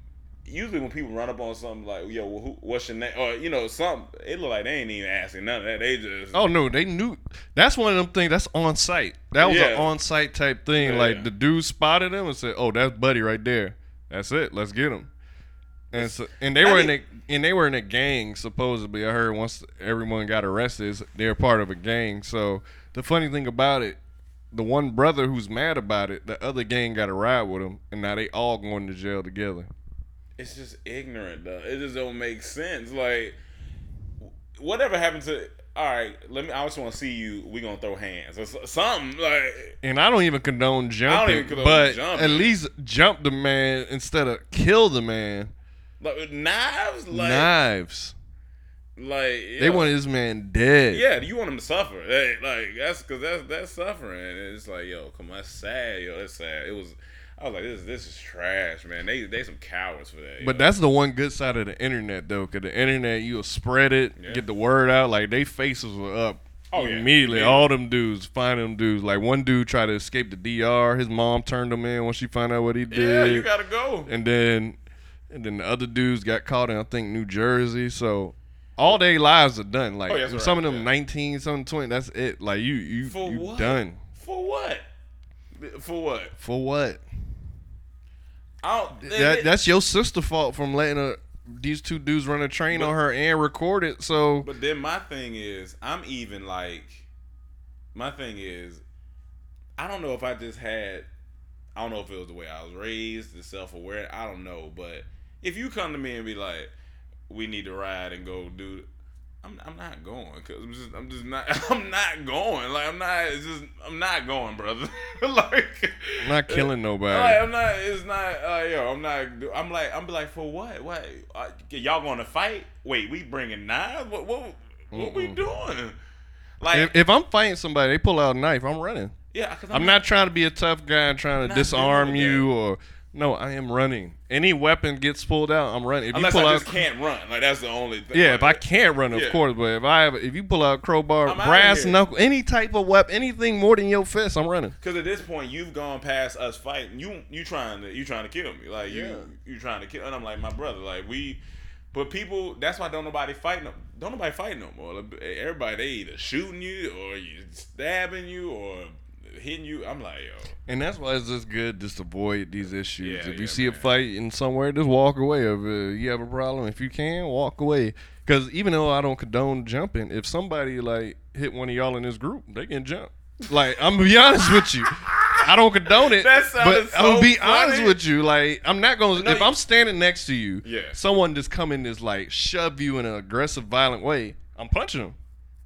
Speaker 1: usually when people run up on something like yo, well, who, what's your name, or you know, something, it look like they ain't even asking none of that. They just
Speaker 2: Oh no, they knew. That's one of them things. That's on site. That was an on site type thing.
Speaker 1: Yeah.
Speaker 2: Like the dude spotted him and said, "Oh, that's Buddy right there. That's it. Let's get him." And so, and they
Speaker 1: I
Speaker 2: were in a and they were in a gang. Supposedly, I heard once everyone got arrested, they're part of a gang. So the funny thing about it, the one brother who's mad about it, the other gang got a ride with him, and now they all going to jail together.
Speaker 1: it's just ignorant though. It just don't make sense. Like whatever happened to all right, let me I just want to see you we gonna throw hands or something like
Speaker 2: And I don't even condone jumping,
Speaker 1: even condone
Speaker 2: but
Speaker 1: jumping.
Speaker 2: at least jump the man instead of kill the man.
Speaker 1: Like knives like
Speaker 2: Knives.
Speaker 1: like
Speaker 2: They
Speaker 1: yo,
Speaker 2: wanted this man dead.
Speaker 1: yeah do you want him to suffer Hey, like that's because that's that's suffering and it's like yo come on that's sad yo that's sad it was I was like this this is trash man they they some cowards for that
Speaker 2: But that's the one good side of the internet, though, because the internet, you'll spread it,
Speaker 1: Yeah.
Speaker 2: get the word out. Like, they faces were up
Speaker 1: Oh, yeah.
Speaker 2: immediately.
Speaker 1: Yeah.
Speaker 2: All them dudes, find them dudes. Like, one dude tried to escape the DR. His mom turned him in when she found out what he did.
Speaker 1: yeah you gotta go
Speaker 2: and then, and then the other dudes got caught in, I think, New Jersey. So, all their lives are done. Like,
Speaker 1: Oh, that's
Speaker 2: some
Speaker 1: right,
Speaker 2: of them
Speaker 1: yeah.
Speaker 2: 19, some 20. That's it. Like, you, you,
Speaker 1: for
Speaker 2: you
Speaker 1: what
Speaker 2: done.
Speaker 1: for what for what
Speaker 2: For what?
Speaker 1: I don't,
Speaker 2: that, that's your sister fault from letting a, these two dudes run a train on her and record it. So
Speaker 1: But then my thing is, I'm even like, my thing is, I don't know if I just had, I don't know if it was the way I was raised, the self aware, I don't know. But if you come to me and be like, we need to ride and go do, I'm, I'm not going because I'm just I'm just not I'm not going. Like I'm not it's just I'm not going brother. Like
Speaker 2: I'm not killing nobody.
Speaker 1: like I'm not it's not uh, yo I'm not I'm like I'm like for what? What? Uh, y'all going to fight? Wait we bringing knives? What what what we doing? Like
Speaker 2: if, if I'm fighting somebody, they pull out a knife, I'm running.
Speaker 1: yeah cause
Speaker 2: I'm not trying to be a tough guy and trying to disarm you or no, I am running. Any weapon gets pulled out, I'm running. If
Speaker 1: unless
Speaker 2: you pull
Speaker 1: I
Speaker 2: out
Speaker 1: just can't run like that's the only thing
Speaker 2: Yeah, if I can't run, of
Speaker 1: Yeah.
Speaker 2: course. But if I have, if you pull out crowbar,
Speaker 1: I'm
Speaker 2: brass knuckle, any type of weapon, anything more than your fist, I'm running.
Speaker 1: Because at this point, you've gone past us fighting. You you trying to you trying to kill me. Like you you trying to kill. And I'm like my brother. Like we, but people. That's why don't nobody fight no. Don't nobody fight no more. Everybody they either shooting you or you stabbing you or hitting you. I'm like yo.
Speaker 2: And that's why it's just good just avoid these issues.
Speaker 1: Yeah,
Speaker 2: if you
Speaker 1: yeah,
Speaker 2: see a fight in somewhere, just walk away. If uh, you have a problem, if you can, walk away. Because even though I don't condone jumping, if somebody like hit one of y'all in this group, they can jump. Like I'm gonna be honest with you, I don't condone it.
Speaker 1: That
Speaker 2: but I'm gonna be
Speaker 1: funny.
Speaker 2: honest with you. Like I'm not gonna.
Speaker 1: No,
Speaker 2: if
Speaker 1: you-
Speaker 2: I'm standing next to you,
Speaker 1: Yeah.
Speaker 2: someone just come in this like shove you in an aggressive, violent way, I'm punching them,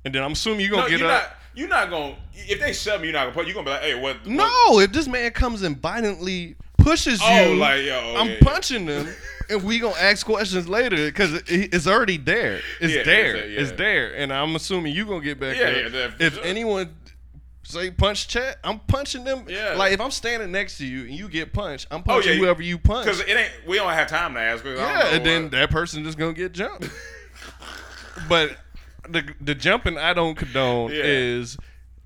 Speaker 2: and then I'm assuming you're gonna
Speaker 1: No,
Speaker 2: get
Speaker 1: you're
Speaker 2: up.
Speaker 1: not. You're not gonna. If they shove me, you're not gonna. Put, you're gonna be like, hey, what? what-
Speaker 2: No, if this man comes and violently pushes
Speaker 1: Oh,
Speaker 2: you,
Speaker 1: like, yo,
Speaker 2: I'm
Speaker 1: yeah.
Speaker 2: punching them, and we gonna ask questions later because it's already there. It's
Speaker 1: Yeah,
Speaker 2: there.
Speaker 1: it's a- yeah.
Speaker 2: It's there, and I'm assuming you gonna get back
Speaker 1: Yeah,
Speaker 2: there.
Speaker 1: yeah,
Speaker 2: if
Speaker 1: sure.
Speaker 2: anyone say punch chat, I'm punching them.
Speaker 1: Yeah.
Speaker 2: Like if I'm standing next to you and you get punched, I'm
Speaker 1: Oh,
Speaker 2: punching
Speaker 1: yeah,
Speaker 2: whoever you punch.
Speaker 1: Because it ain't. We don't have time to ask.
Speaker 2: Yeah, and then that person just gonna get jumped. but the the jumping I don't condone
Speaker 1: Yeah.
Speaker 2: is,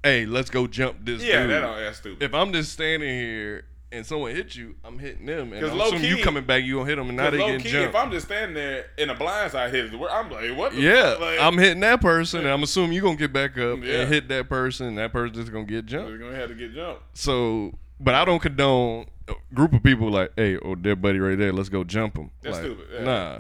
Speaker 2: hey, let's go jump this
Speaker 1: yeah,
Speaker 2: dude.
Speaker 1: that don't, that's stupid.
Speaker 2: If I'm just standing here and someone hits you, I'm hitting them, and I'm
Speaker 1: low
Speaker 2: assuming you
Speaker 1: key-
Speaker 2: coming back, you gonna hit them, and now they getting
Speaker 1: key,
Speaker 2: jumped.
Speaker 1: if I'm just standing there in a blind side hit I'm like, what?
Speaker 2: Yeah?
Speaker 1: Like,
Speaker 2: I'm hitting that person, and I'm assuming you gonna get back up
Speaker 1: Yeah.
Speaker 2: and hit that person, and that person just gonna get jumped.
Speaker 1: We're gonna have to get jumped.
Speaker 2: So, but I don't condone a group of people like, hey, oh, their buddy right there, let's go jump him.
Speaker 1: That's
Speaker 2: like,
Speaker 1: stupid, yeah.
Speaker 2: Nah,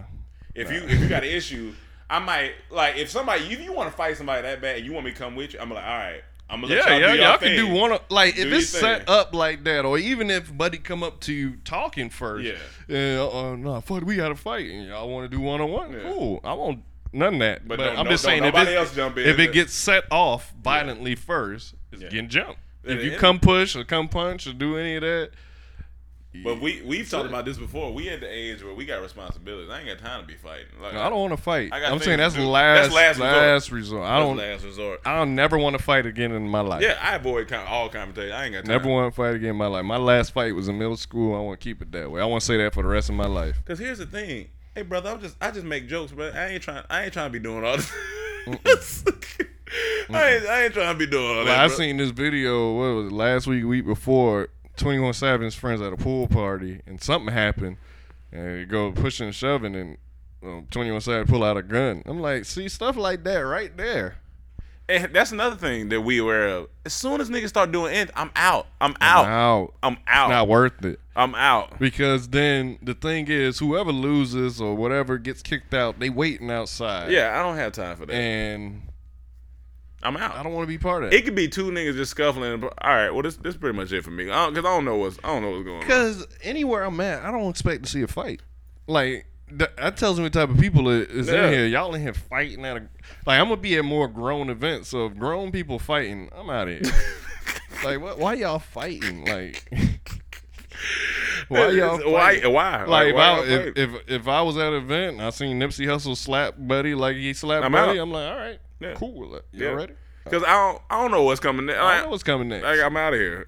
Speaker 1: If you if you got an issue, I might like if somebody if you want to fight somebody that bad and you want me to come with you, I'm like, all right, I'm gonna let
Speaker 2: yeah,
Speaker 1: y'all,
Speaker 2: yeah,
Speaker 1: do
Speaker 2: y'all
Speaker 1: y'all
Speaker 2: can do one. Of, like if it's set up like that, or even if Buddy come up to you talking first.
Speaker 1: Yeah.
Speaker 2: Yeah. Uh, nah, fuck, we got to fight, and y'all want to do one on one. Cool. I won't none of that.
Speaker 1: But
Speaker 2: But, I'm just saying if it,
Speaker 1: else jump in.
Speaker 2: if it gets set off violently first, it's
Speaker 1: Yeah.
Speaker 2: getting jumped. If you come push or come punch or do any of that,
Speaker 1: But we we've talked about this before. We at the age where we got responsibilities. I ain't got time to be fighting. Like
Speaker 2: I don't want to fight.
Speaker 1: I
Speaker 2: I'm saying that's last,
Speaker 1: That's last
Speaker 2: last
Speaker 1: resort.
Speaker 2: resort. I don't.
Speaker 1: last resort.
Speaker 2: I don't never want to fight again in my life.
Speaker 1: Yeah, I avoid all confrontation. I ain't got time.
Speaker 2: Never want to fight again in my life. My last fight was in middle school. I want to keep it that way. I want to say that for the rest of my life.
Speaker 1: Cause here's the thing, hey brother, I'm just I just make jokes, but I ain't trying I ain't trying to be doing all this. I ain't I ain't trying to be doing all
Speaker 2: Like,
Speaker 1: that.
Speaker 2: I
Speaker 1: bro.
Speaker 2: seen this video. What was it? Last week, week before. Twenty One Savage's friends at a pool party, and something happened, and they go pushing and shoving, and um, Twenty One Savage pull out a gun. I'm like, see stuff like that right there.
Speaker 1: And that's another thing that we aware of. As soon as niggas start doing it, I'm out. I'm out.
Speaker 2: Out.
Speaker 1: I'm out.
Speaker 2: Not worth it.
Speaker 1: I'm out.
Speaker 2: Because then the thing is, whoever loses or whatever gets kicked out, they waiting outside.
Speaker 1: Yeah, I don't have time for that.
Speaker 2: And
Speaker 1: I'm out.
Speaker 2: I don't want to be part of that.
Speaker 1: it could be two niggas just scuffling. All right, well, this this pretty much it for me. Because I, don't- I don't know what's I don't know what's going on.
Speaker 2: Because anywhere I'm at, I don't expect to see a fight. Like th- that tells me what type of people is
Speaker 1: Yeah.
Speaker 2: in here. Y'all in here fighting at a like I'm gonna be at more grown events. So if grown people fighting, I'm out of here. like what? Why y'all fighting? Like why y'all
Speaker 1: why why
Speaker 2: Like,
Speaker 1: why
Speaker 2: if, I, if, if if I was at an event and I seen Nipsey Hussle slap Buddy like he slapped
Speaker 1: I'm
Speaker 2: Buddy,
Speaker 1: out.
Speaker 2: I'm like, all right,
Speaker 1: Yeah.
Speaker 2: cool. You
Speaker 1: Yeah.
Speaker 2: ready?
Speaker 1: Because I don't I don't know what's coming next.
Speaker 2: I don't know what's coming next.
Speaker 1: Like, I'm out of here.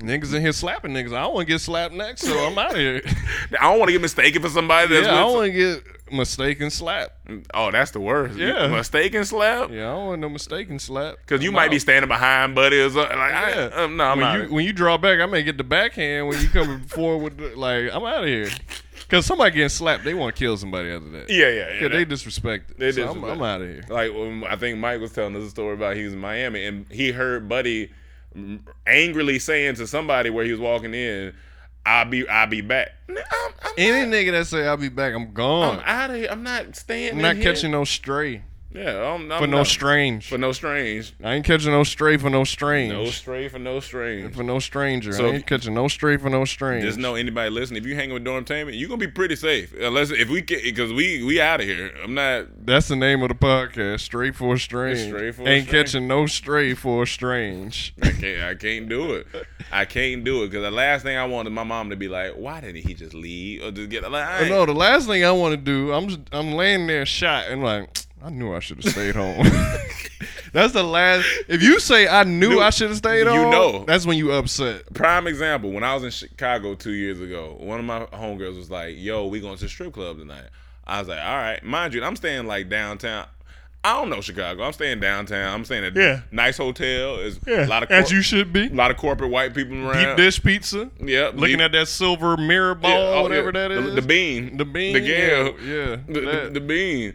Speaker 2: Niggas in here slapping niggas. I don't want to get slapped next, so I'm out of here.
Speaker 1: I don't want to get mistaken for somebody that's
Speaker 2: yeah, I don't want to get mistaken slap.
Speaker 1: Oh, that's the worst.
Speaker 2: Yeah.
Speaker 1: mistaken slap.
Speaker 2: Yeah, I don't want no mistaken slap.
Speaker 1: Because you might be standing behind buddy or something. Like,
Speaker 2: Yeah.
Speaker 1: I, um, no, I'm
Speaker 2: when you when you draw back, I may get the backhand when you come forward. With the, like I'm out of here. Because somebody getting slapped, they want to kill somebody after that.
Speaker 1: yeah, yeah, yeah.
Speaker 2: Yeah, they
Speaker 1: that-
Speaker 2: disrespect.
Speaker 1: They
Speaker 2: so I'm. I'm out of here.
Speaker 1: like when I think Mike was telling us a story about he was in Miami and he heard Buddy angrily saying to somebody where he was walking in, "I'll be, I'll be back." I'm, I'm,
Speaker 2: Any nigga that say I'll be back, I'm gone.
Speaker 1: I'm out of here. I'm not staying.
Speaker 2: I'm not
Speaker 1: here.
Speaker 2: catching no stray.
Speaker 1: Yeah, I'm, I'm
Speaker 2: for no
Speaker 1: not-
Speaker 2: strange.
Speaker 1: For no strange.
Speaker 2: I ain't catching no stray for no strange.
Speaker 1: No stray for no strange.
Speaker 2: for no stranger.
Speaker 1: So
Speaker 2: I ain't catching no stray for no strange.
Speaker 1: Just know anybody listening, if you hanging with Dormtainment, you're gonna be pretty safe. Unless if we get because we we out of here. I'm not
Speaker 2: That's the name of the podcast. Stray for a strange.
Speaker 1: Stray for
Speaker 2: ain't
Speaker 1: strange.
Speaker 2: catching no stray for a strange.
Speaker 1: I can't I can't do it. I can't do it because the last thing I wanted my mom to be like, why didn't he just leave or just get like oh, ain't-
Speaker 2: no, the last thing I want to do, I'm just, I'm laying there shot and like, I knew I should have stayed home. that's the last. If you say I knew
Speaker 1: Dude,
Speaker 2: I should have stayed
Speaker 1: you
Speaker 2: home,
Speaker 1: know.
Speaker 2: that's when you upset.
Speaker 1: Prime example, when I was in Chicago two years ago, one of my homegirls was like, yo, we going to the strip club tonight. I was like, all right. Mind you, I'm staying like downtown. I don't know Chicago. I'm staying downtown. I'm staying at
Speaker 2: Yeah.
Speaker 1: nice hotel. It's a lot of
Speaker 2: as you should be.
Speaker 1: a lot of corporate white people around.
Speaker 2: Deep dish pizza.
Speaker 1: Yeah,
Speaker 2: Looking
Speaker 1: deep-
Speaker 2: at that silver mirror oh, ball,
Speaker 1: Yeah, oh,
Speaker 2: whatever
Speaker 1: yeah.
Speaker 2: that is.
Speaker 1: The, the bean.
Speaker 2: The bean,
Speaker 1: The gal.
Speaker 2: yeah, yeah,
Speaker 1: The, the, the bean.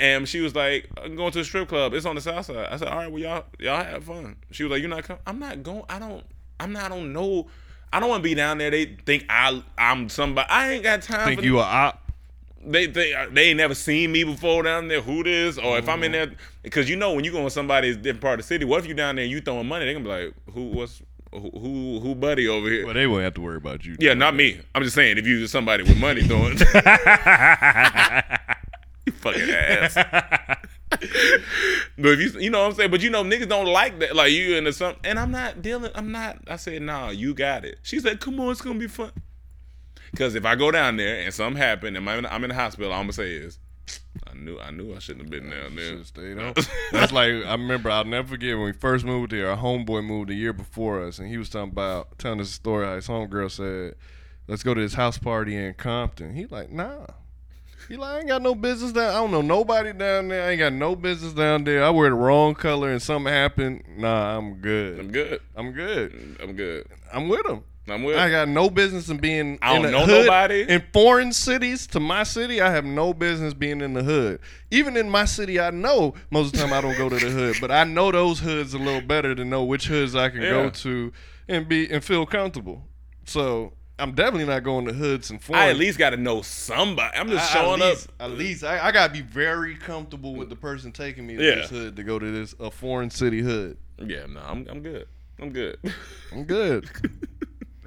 Speaker 1: And she was like, I'm going to the strip club. It's on the south side. I said, all right, well, y'all, y'all have fun. She was like, you're not coming? I'm not going. I don't, I'm not, I don't know. I don't want to be down there. They think I, I'm somebody. I ain't got time
Speaker 2: Think you a op?
Speaker 1: they they they ain't never seen me before down there. Who this? Or if I'm in mm-hmm. there, because you know when you go in somebody's different part of the city. What if you down there and you throwing money? They gonna be like, who what's who who, who buddy over here?
Speaker 2: Well, they won't have to worry about you.
Speaker 1: yeah, not me. I'm just saying if you somebody with money throwing. fucking ass. but if you you know what I'm saying, but you know niggas don't like that. Like you into some, and I'm not dealing. I'm not. I said, nah, you got it. She said, come on, it's gonna be fun. Because if I go down there and something happen and I'm in, I'm in the hospital, all I'm gonna say is, I knew I knew I shouldn't have been down there.
Speaker 2: Stayed. That's like I remember. I'll never forget when we first moved there. Our homeboy moved a year before us, and he was talking about telling us a story. How his homegirl said, "Let's go to this house party in Compton." He like, nah. He like, I ain't got no business down. I don't know nobody down there. I ain't got no business down there. I wear the wrong color and something happened. Nah, I'm good.
Speaker 1: I'm good.
Speaker 2: I'm good.
Speaker 1: I'm good.
Speaker 2: I'm with him.
Speaker 1: I'm with.
Speaker 2: I got no business in being.
Speaker 1: I don't
Speaker 2: the
Speaker 1: know
Speaker 2: hood.
Speaker 1: nobody.
Speaker 2: in foreign cities. To my city, I have no business being in the hood. Even in my city, I know most of the time I don't go to the hood, but I know those hoods a little better to know which hoods I can
Speaker 1: Yeah.
Speaker 2: go to and be and feel comfortable. So I'm definitely not going to hoods and foreign.
Speaker 1: I at least got to know somebody. I'm just
Speaker 2: I-
Speaker 1: showing
Speaker 2: at least,
Speaker 1: up.
Speaker 2: At least I, I gotta be very comfortable with the person taking me to
Speaker 1: Yeah.
Speaker 2: this hood to go to this a foreign city hood.
Speaker 1: Yeah, no, I'm I'm good. I'm good.
Speaker 2: I'm good.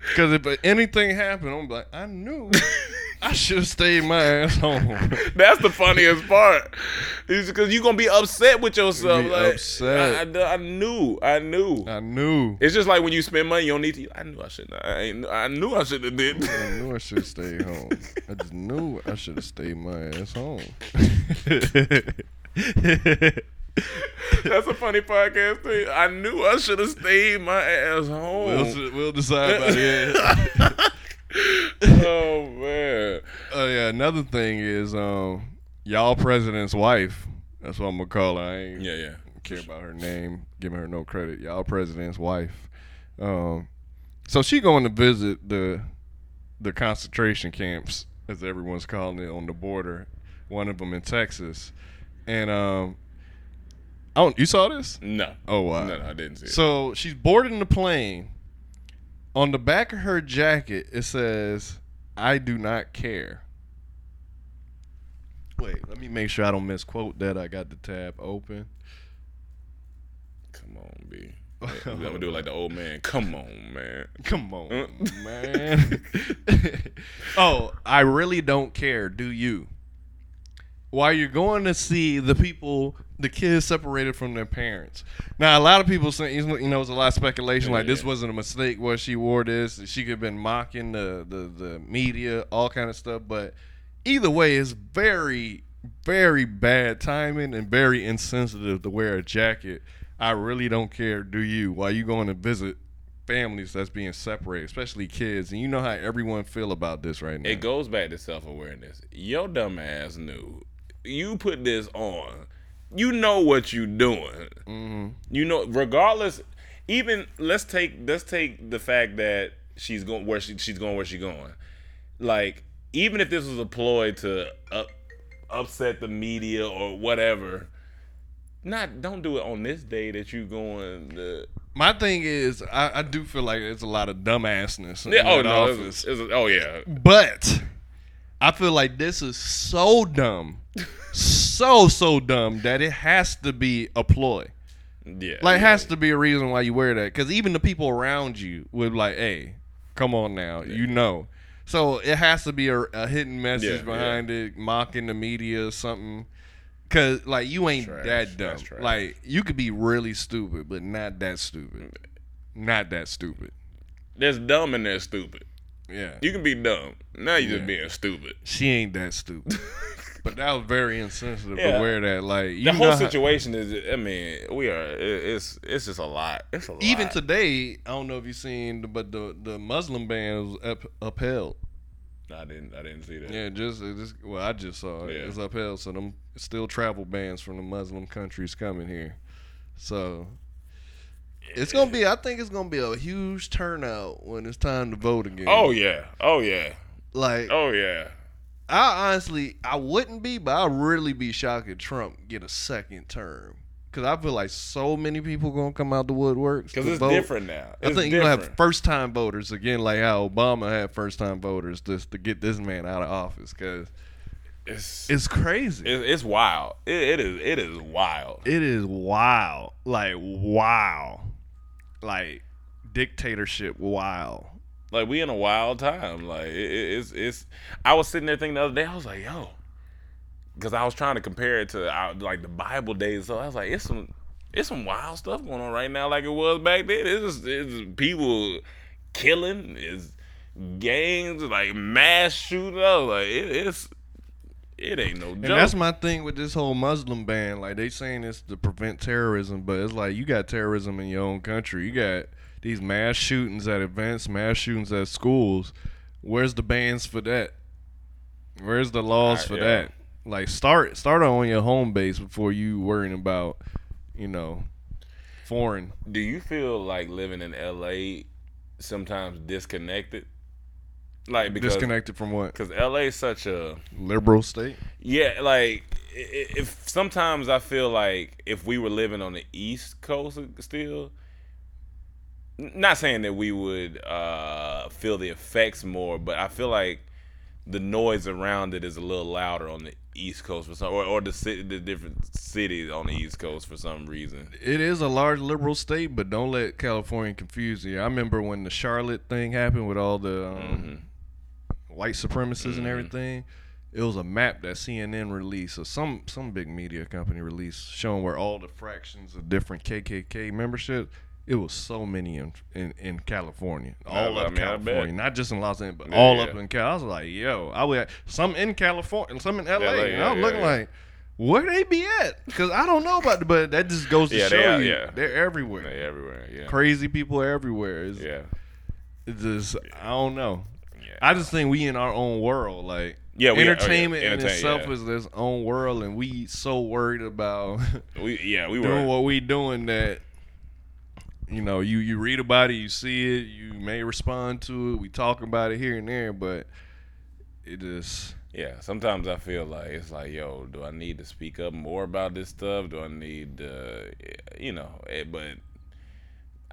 Speaker 2: Because if anything happened, I'm like, I knew I should have stayed my ass home.
Speaker 1: That's the funniest part. Because you're gonna be upset with yourself. Like,
Speaker 2: upset.
Speaker 1: I, I, I knew. I knew.
Speaker 2: I knew.
Speaker 1: It's just like when you spend money, you don't need to. I knew I shouldn't. I, I knew I should have did.
Speaker 2: I knew I should have stayed home. I just knew I should have stayed my ass home.
Speaker 1: That's a funny podcast thing. I knew I should have stayed my ass home.
Speaker 2: we'll, we'll decide by the end.
Speaker 1: oh man.
Speaker 2: Oh yeah, another thing is um y'all president's wife. That's what I'm gonna call her. I ain't
Speaker 1: Yeah, yeah.
Speaker 2: care about her name, giving her no credit. Y'all president's wife. Um so she going to visit the the concentration camps, as everyone's calling it, on the border. One of them in Texas, and um, I don't. You saw this?
Speaker 1: No.
Speaker 2: Oh wow!
Speaker 1: No, no, I didn't see it.
Speaker 2: So she's boarding the plane. On the back of her jacket, it says, "I do not care." Wait, let me make sure I don't misquote that. I got the tab open.
Speaker 1: Come on, B. I'm gonna do it like the old man. Come on, man.
Speaker 2: Come on, uh. man. oh, I really don't care, do you? While you're going to see the people, the kids separated from their parents. Now, a lot of people say, you know, there's a lot of speculation like this wasn't a mistake. Where she wore this, she could have been mocking the, the the media, all kind of stuff. But either way, it's very, very bad timing and very insensitive to wear a jacket. I really don't care, do you? While you going to visit families that's being separated, especially kids, and you know how everyone feel about this right now.
Speaker 1: It goes back to self awareness. Your dumb ass knew. You put this on. You know what you're doing.
Speaker 2: Mm-hmm.
Speaker 1: You know, regardless. Even let's take let's take the fact that she's going where she she's going where she's going. Like even if this was a ploy to up, upset the media or whatever, not don't do it on this day that you're going. To,
Speaker 2: My thing is, I, I do feel like it's a lot of dumbassness.
Speaker 1: Yeah. Oh no.
Speaker 2: office.
Speaker 1: It's, it's, oh yeah.
Speaker 2: But I feel like this is so dumb, so so dumb that it has to be a ploy.
Speaker 1: Yeah,
Speaker 2: Like,
Speaker 1: yeah.
Speaker 2: has to be a reason why you wear that. Because even the people around you would like, hey, come on now, you know. So it has to be a, a hidden message
Speaker 1: Yeah,
Speaker 2: behind it, mocking the media or something. Cause like you ain't
Speaker 1: Trash.
Speaker 2: that dumb. Like you could be really stupid, but not that stupid. Not that stupid.
Speaker 1: There's dumb and there's stupid.
Speaker 2: Yeah.
Speaker 1: You can be dumb. Now you
Speaker 2: Yeah.
Speaker 1: just being stupid.
Speaker 2: she ain't that stupid. but that was very insensitive
Speaker 1: Yeah.
Speaker 2: to wear that. Like you
Speaker 1: The whole
Speaker 2: how-
Speaker 1: situation is. I mean, we are. It, it's it's just a lot. It's a lot.
Speaker 2: even today, I don't know if you've seen, but the the Muslim ban was up, upheld.
Speaker 1: I didn't. I didn't see that.
Speaker 2: Yeah, just, just well, I just saw it.
Speaker 1: Yeah.
Speaker 2: It's upheld, so them still travel bans from the Muslim countries coming here. So it's gonna be. I think it's gonna be a huge turnout when it's time to vote again.
Speaker 1: Oh yeah. Oh yeah.
Speaker 2: like
Speaker 1: Oh yeah.
Speaker 2: I honestly, I wouldn't be, but I'd really be shocked if Trump get a second term. Cause I feel like so many people gonna come out the woodworks
Speaker 1: Because it's
Speaker 2: vote.
Speaker 1: different now.
Speaker 2: I think you're gonna have first time voters again, like how Obama had first time voters just to get this man out of office. Cause
Speaker 1: It's
Speaker 2: it's crazy.
Speaker 1: it, it's wild. It, it is. It is wild.
Speaker 2: it is wild. Like wow. Like dictatorship wild.
Speaker 1: Like we in a wild time. Like it, it- it's it's. I was sitting there thinking the other day. I was like, yo, because I was trying to compare it to our, like the Bible days. So I was like, it's some it's some wild stuff going on right now, like it was back then. It's just, it's people killing. It's gangs like mass shooting. I was like, it, it's it ain't no joke.
Speaker 2: And that's my thing with this whole Muslim ban. Like they saying it's to prevent terrorism, but it's like you got terrorism in your own country. You got these mass shootings at events, mass shootings at schools. Where's the bans for that? Where's the laws
Speaker 1: Uh,
Speaker 2: for
Speaker 1: yeah.
Speaker 2: that? Like start start on your home base before you worrying about, you know, foreign.
Speaker 1: Do you feel like living in LA sometimes disconnected? Like because
Speaker 2: Disconnected from what?
Speaker 1: because LA is such a
Speaker 2: Liberal state.
Speaker 1: Yeah, like if sometimes I feel like if we were living on the East Coast still, not saying that we would uh, feel the effects more, but I feel like the noise around it is a little louder on the East Coast for some, or, or the city, the different cities on the East Coast for some reason.
Speaker 2: It is a large liberal state, but don't let California confuse you. I remember when the Charlotte thing happened with all the um, white supremacists and everything. It was a map that CNN released, or some some big media company released, showing where all the fractions of different KKK membership. It was so many in in, in California, all
Speaker 1: I mean,
Speaker 2: California, not just in Los Angeles, but
Speaker 1: Yeah,
Speaker 2: all
Speaker 1: yeah.
Speaker 2: up in Cal. I was like, yo, I would some in California, some in LA.
Speaker 1: LA,
Speaker 2: and I'm looking like, where they be at? Because I don't know about, the, but that just goes to show
Speaker 1: they are,
Speaker 2: you
Speaker 1: yeah.
Speaker 2: they're everywhere.
Speaker 1: They everywhere, yeah,
Speaker 2: Crazy people are everywhere. It's,
Speaker 1: yeah,
Speaker 2: it's just I don't know.
Speaker 1: yeah.
Speaker 2: I just think we in our own world. Like
Speaker 1: Yeah, we are- oh, yeah.
Speaker 2: entertainment in itself
Speaker 1: yeah.
Speaker 2: is its own world, and we so worried about
Speaker 1: we yeah we
Speaker 2: doing
Speaker 1: were
Speaker 2: what we doing that you know you you read about it, you see it, you may respond to it. We talk about it here and there, but it just
Speaker 1: Yeah, sometimes I feel like it's like, yo, do I need to speak up more about this stuff? Do I need, uh, you know? eh, But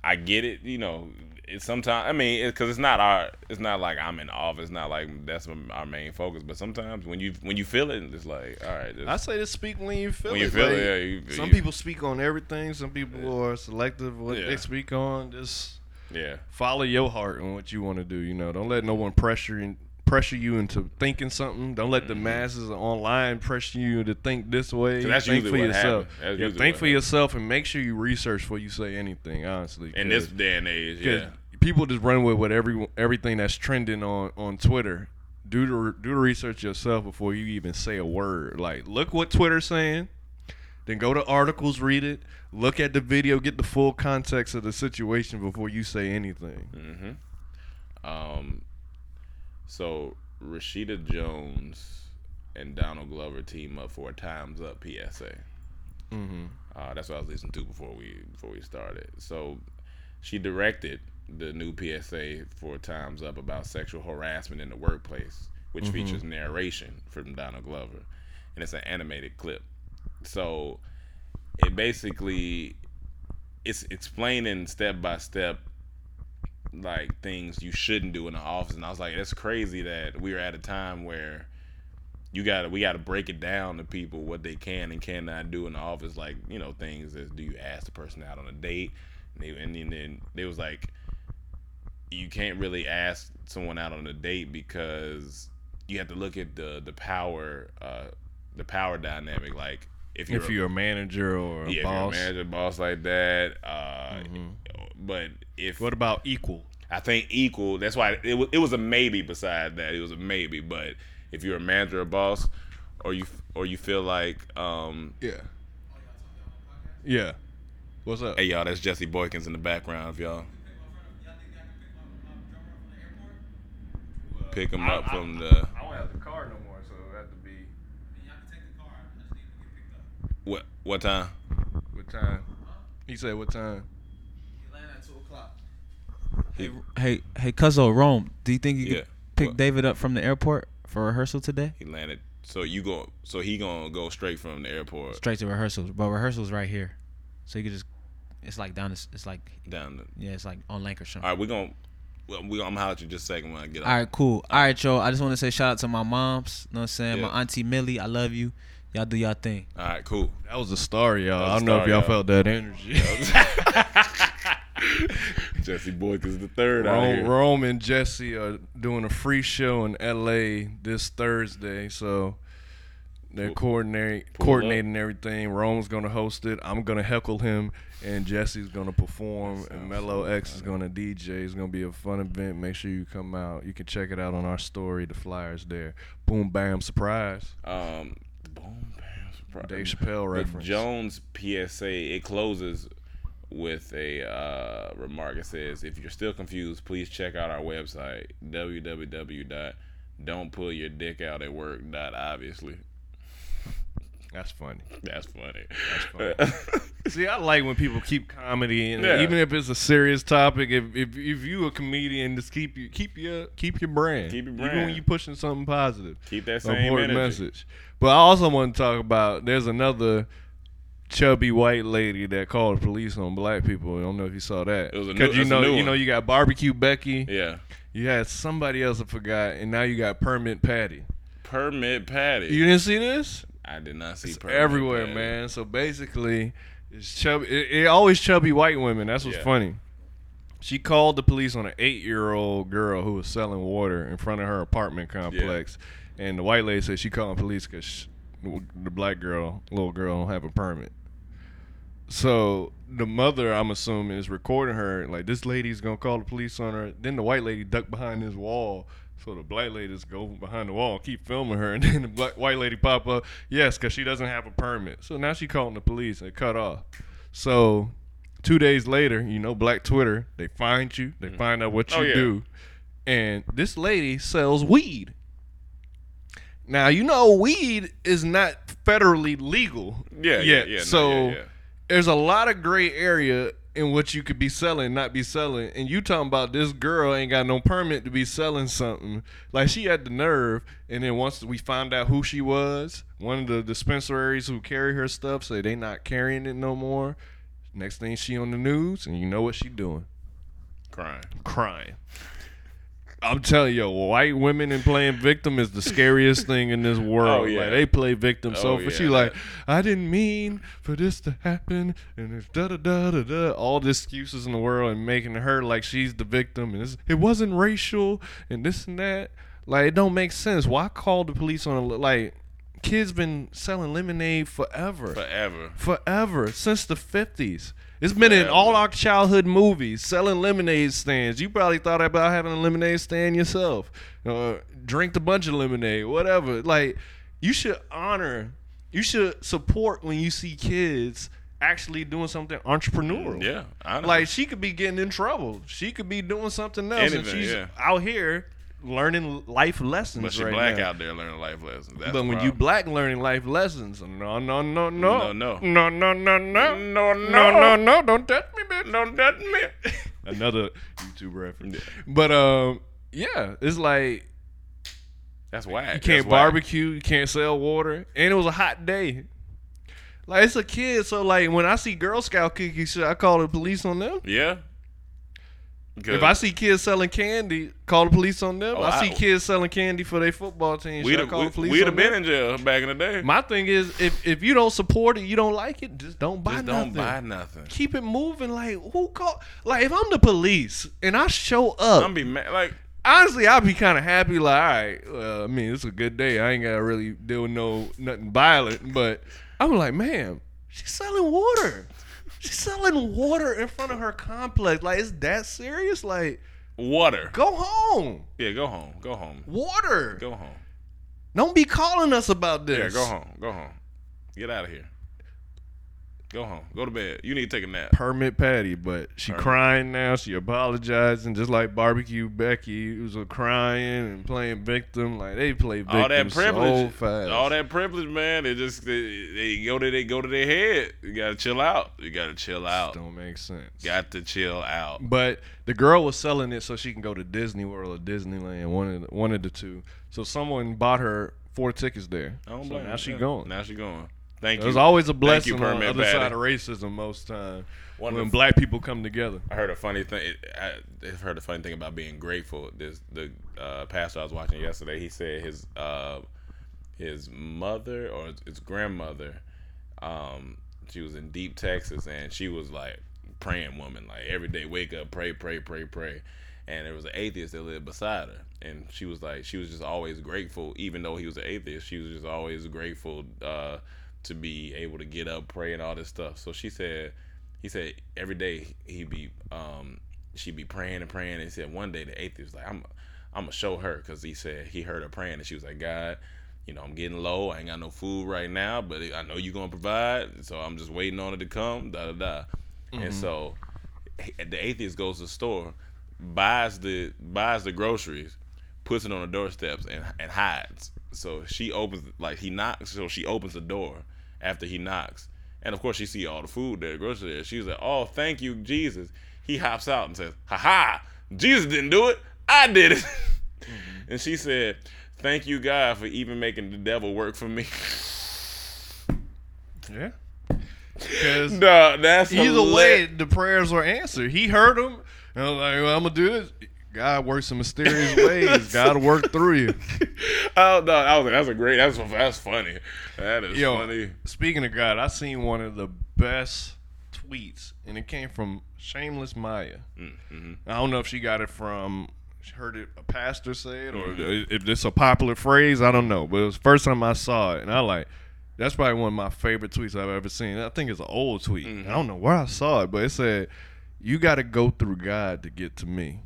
Speaker 1: I get it, you know. It's sometimes I mean, because it's not our, it's not like I'm in office. It's not like that's our main focus. But sometimes when you when you feel it, it's like, all right,
Speaker 2: I say to speak when you feel
Speaker 1: When
Speaker 2: it.
Speaker 1: you feel it, yeah, you-
Speaker 2: some
Speaker 1: you-
Speaker 2: people speak on everything. Some people are selective what
Speaker 1: Yeah.
Speaker 2: they speak on. Just
Speaker 1: yeah,
Speaker 2: follow your heart and what you want to do. You know, don't let no one pressure you, pressure you into thinking something. Don't let the masses online pressure you to think this way.
Speaker 1: Mm-hmm. that's
Speaker 2: think
Speaker 1: usually
Speaker 2: for
Speaker 1: what
Speaker 2: yourself.
Speaker 1: happens.
Speaker 2: Yeah, think for yourself and make sure you research before you say anything. Honestly,
Speaker 1: in this day and age, yeah,
Speaker 2: people just run with what every everything that's trending on on Twitter. Do the do the research yourself before you even say a word. Like, look what Twitter's saying. Then go to articles, read it, look at the video, get the full context of the situation before you say anything.
Speaker 1: Um, so Rashida Jones and Donald Glover team up for a Times Up PSA. Mm-hmm. Uh, that's what I was listening to before we before we started. So she directed the new PSA for Times Up about sexual harassment in the workplace, which mm-hmm. features narration from Donald Glover, and it's an animated clip. So it basically it's explaining step by step like things you shouldn't do in the office and i was like that's crazy that we are at a time where you got to we got to break it down to people what they can and cannot do in the office. Like you know things as do you ask the person out on a date, and, they, and then, then they was like, you can't really ask someone out on a date because you have to look at the the power uh the power dynamic. Like if you're
Speaker 2: if
Speaker 1: a-
Speaker 2: you're a manager or a
Speaker 1: yeah,
Speaker 2: boss.
Speaker 1: if you're a manager, boss like that. Uh, But if
Speaker 2: What about equal?
Speaker 1: I think equal, that's why it was, it was a maybe. Beside that, it was a maybe. But if you're a manager or a boss, or you or you feel like, um,
Speaker 2: Yeah. Yeah. What's up?
Speaker 1: hey y'all, that's Jesse Boykins in the background. If y'all pick him up from the
Speaker 2: I don't have the car no more, so it have to be
Speaker 1: what what time?
Speaker 2: what time? He said what time? He landed at two o'clock.
Speaker 3: Hey, hey, hey, Cuzzo, Rome. Do you think you
Speaker 1: Yeah.
Speaker 3: could pick
Speaker 1: What?
Speaker 3: David up from the airport for rehearsal today?
Speaker 1: He landed. So you go. So he gonna go straight from the airport
Speaker 3: Straight to rehearsals, but rehearsals right here, so you could just. It's like down. This, it's like
Speaker 1: down. The,
Speaker 3: yeah, it's like on Lankershim.
Speaker 1: all right, we're gonna. Well, we, I'm gonna holler at you just a second when I get
Speaker 3: All
Speaker 1: out.
Speaker 3: right, cool. All right, yo. I just want to say shout out to my moms. You know what I'm saying?
Speaker 1: Yeah.
Speaker 3: My auntie Millie, I love you. Y'all do y'all thing.
Speaker 1: All right, cool.
Speaker 2: That was a star, y'all.
Speaker 1: was
Speaker 2: I
Speaker 1: a
Speaker 2: don't know if y'all
Speaker 1: y'all.
Speaker 2: felt that energy.
Speaker 1: Jesse Boykins the third out
Speaker 2: Rome,
Speaker 1: here.
Speaker 2: Rome and Jesse are doing a free show in LA this Thursday, so they're coordinating coordinating everything. Rome's gonna host it. I'm gonna heckle him, and Jesse's gonna perform, and Mellow X is gonna DJ. It's gonna be a fun event. Make sure you come out. You can check it out on our story. The flyers there. Boom bam surprise.
Speaker 1: Um, boom, bam, surprise.
Speaker 2: Dave Chappelle reference. The.
Speaker 1: Jones PSA it closes with a uh, remark. It says, "If you're still confused, please check out our website www." Don't pull your dick out at work.obviously."
Speaker 2: That's funny.
Speaker 1: That's funny.
Speaker 2: funny. See, I like when people keep comedy, and
Speaker 1: Yeah.
Speaker 2: even if it's a serious topic, if if, if you a comedian, just keep you keep your keep your brand.
Speaker 1: Keep your
Speaker 2: Even when you pushing something positive.
Speaker 1: Keep that same
Speaker 2: important
Speaker 1: energy.
Speaker 2: message. But I also want to talk about. There's another chubby white lady that called the police on black people. I don't know if you saw that.
Speaker 1: It was a new-
Speaker 2: you
Speaker 1: it's a
Speaker 2: know
Speaker 1: new
Speaker 2: you
Speaker 1: one.
Speaker 2: know you got barbecue Becky.
Speaker 1: Yeah.
Speaker 2: You had somebody else I forgot, and now you got permit Patty.
Speaker 1: Permit Patty.
Speaker 2: You didn't see this?
Speaker 1: I did not see
Speaker 2: It's everywhere,
Speaker 1: Patty.
Speaker 2: man. So basically, it's chubby. It, it always chubby white women. That's what's
Speaker 1: Yeah.
Speaker 2: funny. She called the police on an eight-year-old girl who was selling water in front of her apartment complex, and the white lady said she called the police because the black girl, little girl, don't have a permit. So the mother, I'm assuming, is recording her like this lady's gonna call the police on her. Then the white lady ducked behind this wall. So the black lady just go behind the wall, and keep filming her, and then the black white lady pop up. Yes, because she doesn't have a permit. So now she calling the police and cut off. So two days later, you know, Black Twitter, they find you, they mm. find out what oh, you
Speaker 1: Oh, yeah.
Speaker 2: do, and this lady sells weed. Now you know weed is not federally legal.
Speaker 1: Yeah, yeah,
Speaker 2: yet.
Speaker 1: yeah, no,
Speaker 2: so
Speaker 1: yeah, yeah.
Speaker 2: there's a lot of gray area in what you could be selling, not be selling. And you talking about this girl ain't got no permit to be selling something. Like she had the nerve. And then once we found out who she was, one of the dispensaries who carry her stuff say they not carrying it no more. Next thing she on the news, and you know what she doing?
Speaker 1: Crying.
Speaker 2: Crying. I'm telling you, white women and playing victim is the scariest thing in this oh, world.
Speaker 1: Oh, yeah.
Speaker 2: Like they play victim. so
Speaker 1: Oh,
Speaker 2: for
Speaker 1: yeah,
Speaker 2: she like, I didn't mean for this to happen, and it's da da da da da. All the excuses in the world and making her like she's the victim, and it's, it wasn't racial and this and that. Like it don't make sense. Why call the police on a like? Kids been selling lemonade forever
Speaker 1: Forever.
Speaker 2: forever since the 50s. It's been in all our childhood movies, selling lemonade stands. You probably thought about having a lemonade stand yourself. Uh, drink a bunch of lemonade, whatever. Like, you should honor, you should support when you see kids actually doing something entrepreneurial.
Speaker 1: Yeah.
Speaker 2: Like, she could be getting in trouble. She could be doing something else. and
Speaker 1: Anything,
Speaker 2: she's
Speaker 1: yeah.
Speaker 2: out here learning life lessons
Speaker 1: but she
Speaker 2: right
Speaker 1: black
Speaker 2: now.
Speaker 1: out there learning life lessons. That's
Speaker 2: But when you black learning life lessons, no, no, no, no,
Speaker 1: No, no.
Speaker 2: no, no, no, no,
Speaker 1: No,
Speaker 2: no,
Speaker 1: no.
Speaker 2: no, don't touch me, bitch.
Speaker 1: Don't touch me.
Speaker 2: Another YouTube reference. But um, yeah, it's like
Speaker 1: That's whack.
Speaker 2: you can't barbecue, you can't sell water, and it was a hot day. Like it's a kid, so like when I see Girl Scout cookies, I call the police on them?
Speaker 1: Yeah.
Speaker 2: If I see kids selling candy, call the police on them.
Speaker 1: Oh,
Speaker 2: I,
Speaker 1: I-
Speaker 2: see kids selling candy for their football team.
Speaker 1: we'd have
Speaker 2: police
Speaker 1: we'd have been in jail back in the day.
Speaker 2: My thing is, if if you don't support it, you don't like it, just don't buy
Speaker 1: Just
Speaker 2: nothing.
Speaker 1: don't buy nothing.
Speaker 2: Keep it moving. Like who call? Like if I'm the police and I show up,
Speaker 1: I'm be mad. Like
Speaker 2: honestly, I'd be kind of happy. Like, all right, well, I mean, it's a good day. I ain't gotta really deal with no nothing violent, but I'm like, man, she's selling water. She's selling water in front of her complex. Like, is that serious? Like,
Speaker 1: water.
Speaker 2: go home.
Speaker 1: Yeah, go home. Go home.
Speaker 2: Water.
Speaker 1: Go home.
Speaker 2: Don't be calling us about this.
Speaker 1: Yeah, go home. Go home. Get out of here. Go home. Go to bed. You need to take a nap.
Speaker 2: Permit Patty, but she
Speaker 1: Permit.
Speaker 2: crying now. She apologizing, just like Barbecue Becky, who's a crying and playing victim. Like they play victim
Speaker 1: All that
Speaker 2: so
Speaker 1: privilege.
Speaker 2: fast.
Speaker 1: all that privilege, man. They just they, they go to they go to their head. You gotta chill out. You gotta chill out.
Speaker 2: don't make sense.
Speaker 1: Got to chill out.
Speaker 2: But the girl was selling it so she can go to Disney World or Disneyland, one of the, one of the two. So someone bought her four tickets there.
Speaker 1: I don't
Speaker 2: so
Speaker 1: blame
Speaker 2: now
Speaker 1: you.
Speaker 2: she going.
Speaker 1: Now she going. Thank you.
Speaker 2: There's always a blessing
Speaker 1: you,
Speaker 2: on the other
Speaker 1: Patty.
Speaker 2: side of racism most time
Speaker 1: One
Speaker 2: when black people come together.
Speaker 1: I heard a funny thing. I, heard a funny thing about being grateful. This the uh, pastor I was watching yesterday. He said his uh, his mother or his- his grandmother, um, she was in deep Texas, and she was like praying woman. Like every day, wake up, pray, pray, pray, pray. And there was an atheist that lived beside her, and she was like, she was just always grateful, even though he was an atheist. She was just always grateful uh, to be able to get up, pray, and all this stuff. So she said, he said every day he'd be um she'd be praying and praying. And he said one day the atheist was like i'm i'm gonna show her because he said he heard her praying and she was like god you know i'm getting low. I ain't got no food right now but i know you're gonna provide. So i'm just waiting on it to come da da da. And so the atheist goes to the store buys the buys the groceries puts it on the doorsteps and, and hides. So she opens like he knocks so she opens the door after he knocks and of course, she see all the food there, grocery there. She's like, "Oh, thank you, Jesus." He hops out and says, "Ha ha! Jesus didn't do it. I did it." Mm-hmm. And she said, "Thank you, God, for even making the devil work for me."
Speaker 2: Yeah. Because
Speaker 1: no, that's
Speaker 2: either
Speaker 1: hilarious.
Speaker 2: way, the prayers were answered. He heard them. And I was like, well, I'm going to do this. God works in mysterious ways. God work through you.
Speaker 1: Oh no, I was like, "That's a great. That's that's funny. That is
Speaker 2: Yo,
Speaker 1: funny."
Speaker 2: speaking of God, I seen one of the best tweets, and it came from Shameless Maya.
Speaker 1: Mm-hmm.
Speaker 2: I don't know if she got it from she heard it a pastor say it, or
Speaker 1: Mm-hmm.
Speaker 2: if it's a popular phrase. I don't know, but it was the first time I saw it, and I like. That's probably one of my favorite tweets I've ever seen. I think it's an old tweet.
Speaker 1: Mm-hmm.
Speaker 2: I don't know where I saw it, but it said, "You got to go through God to get to me,"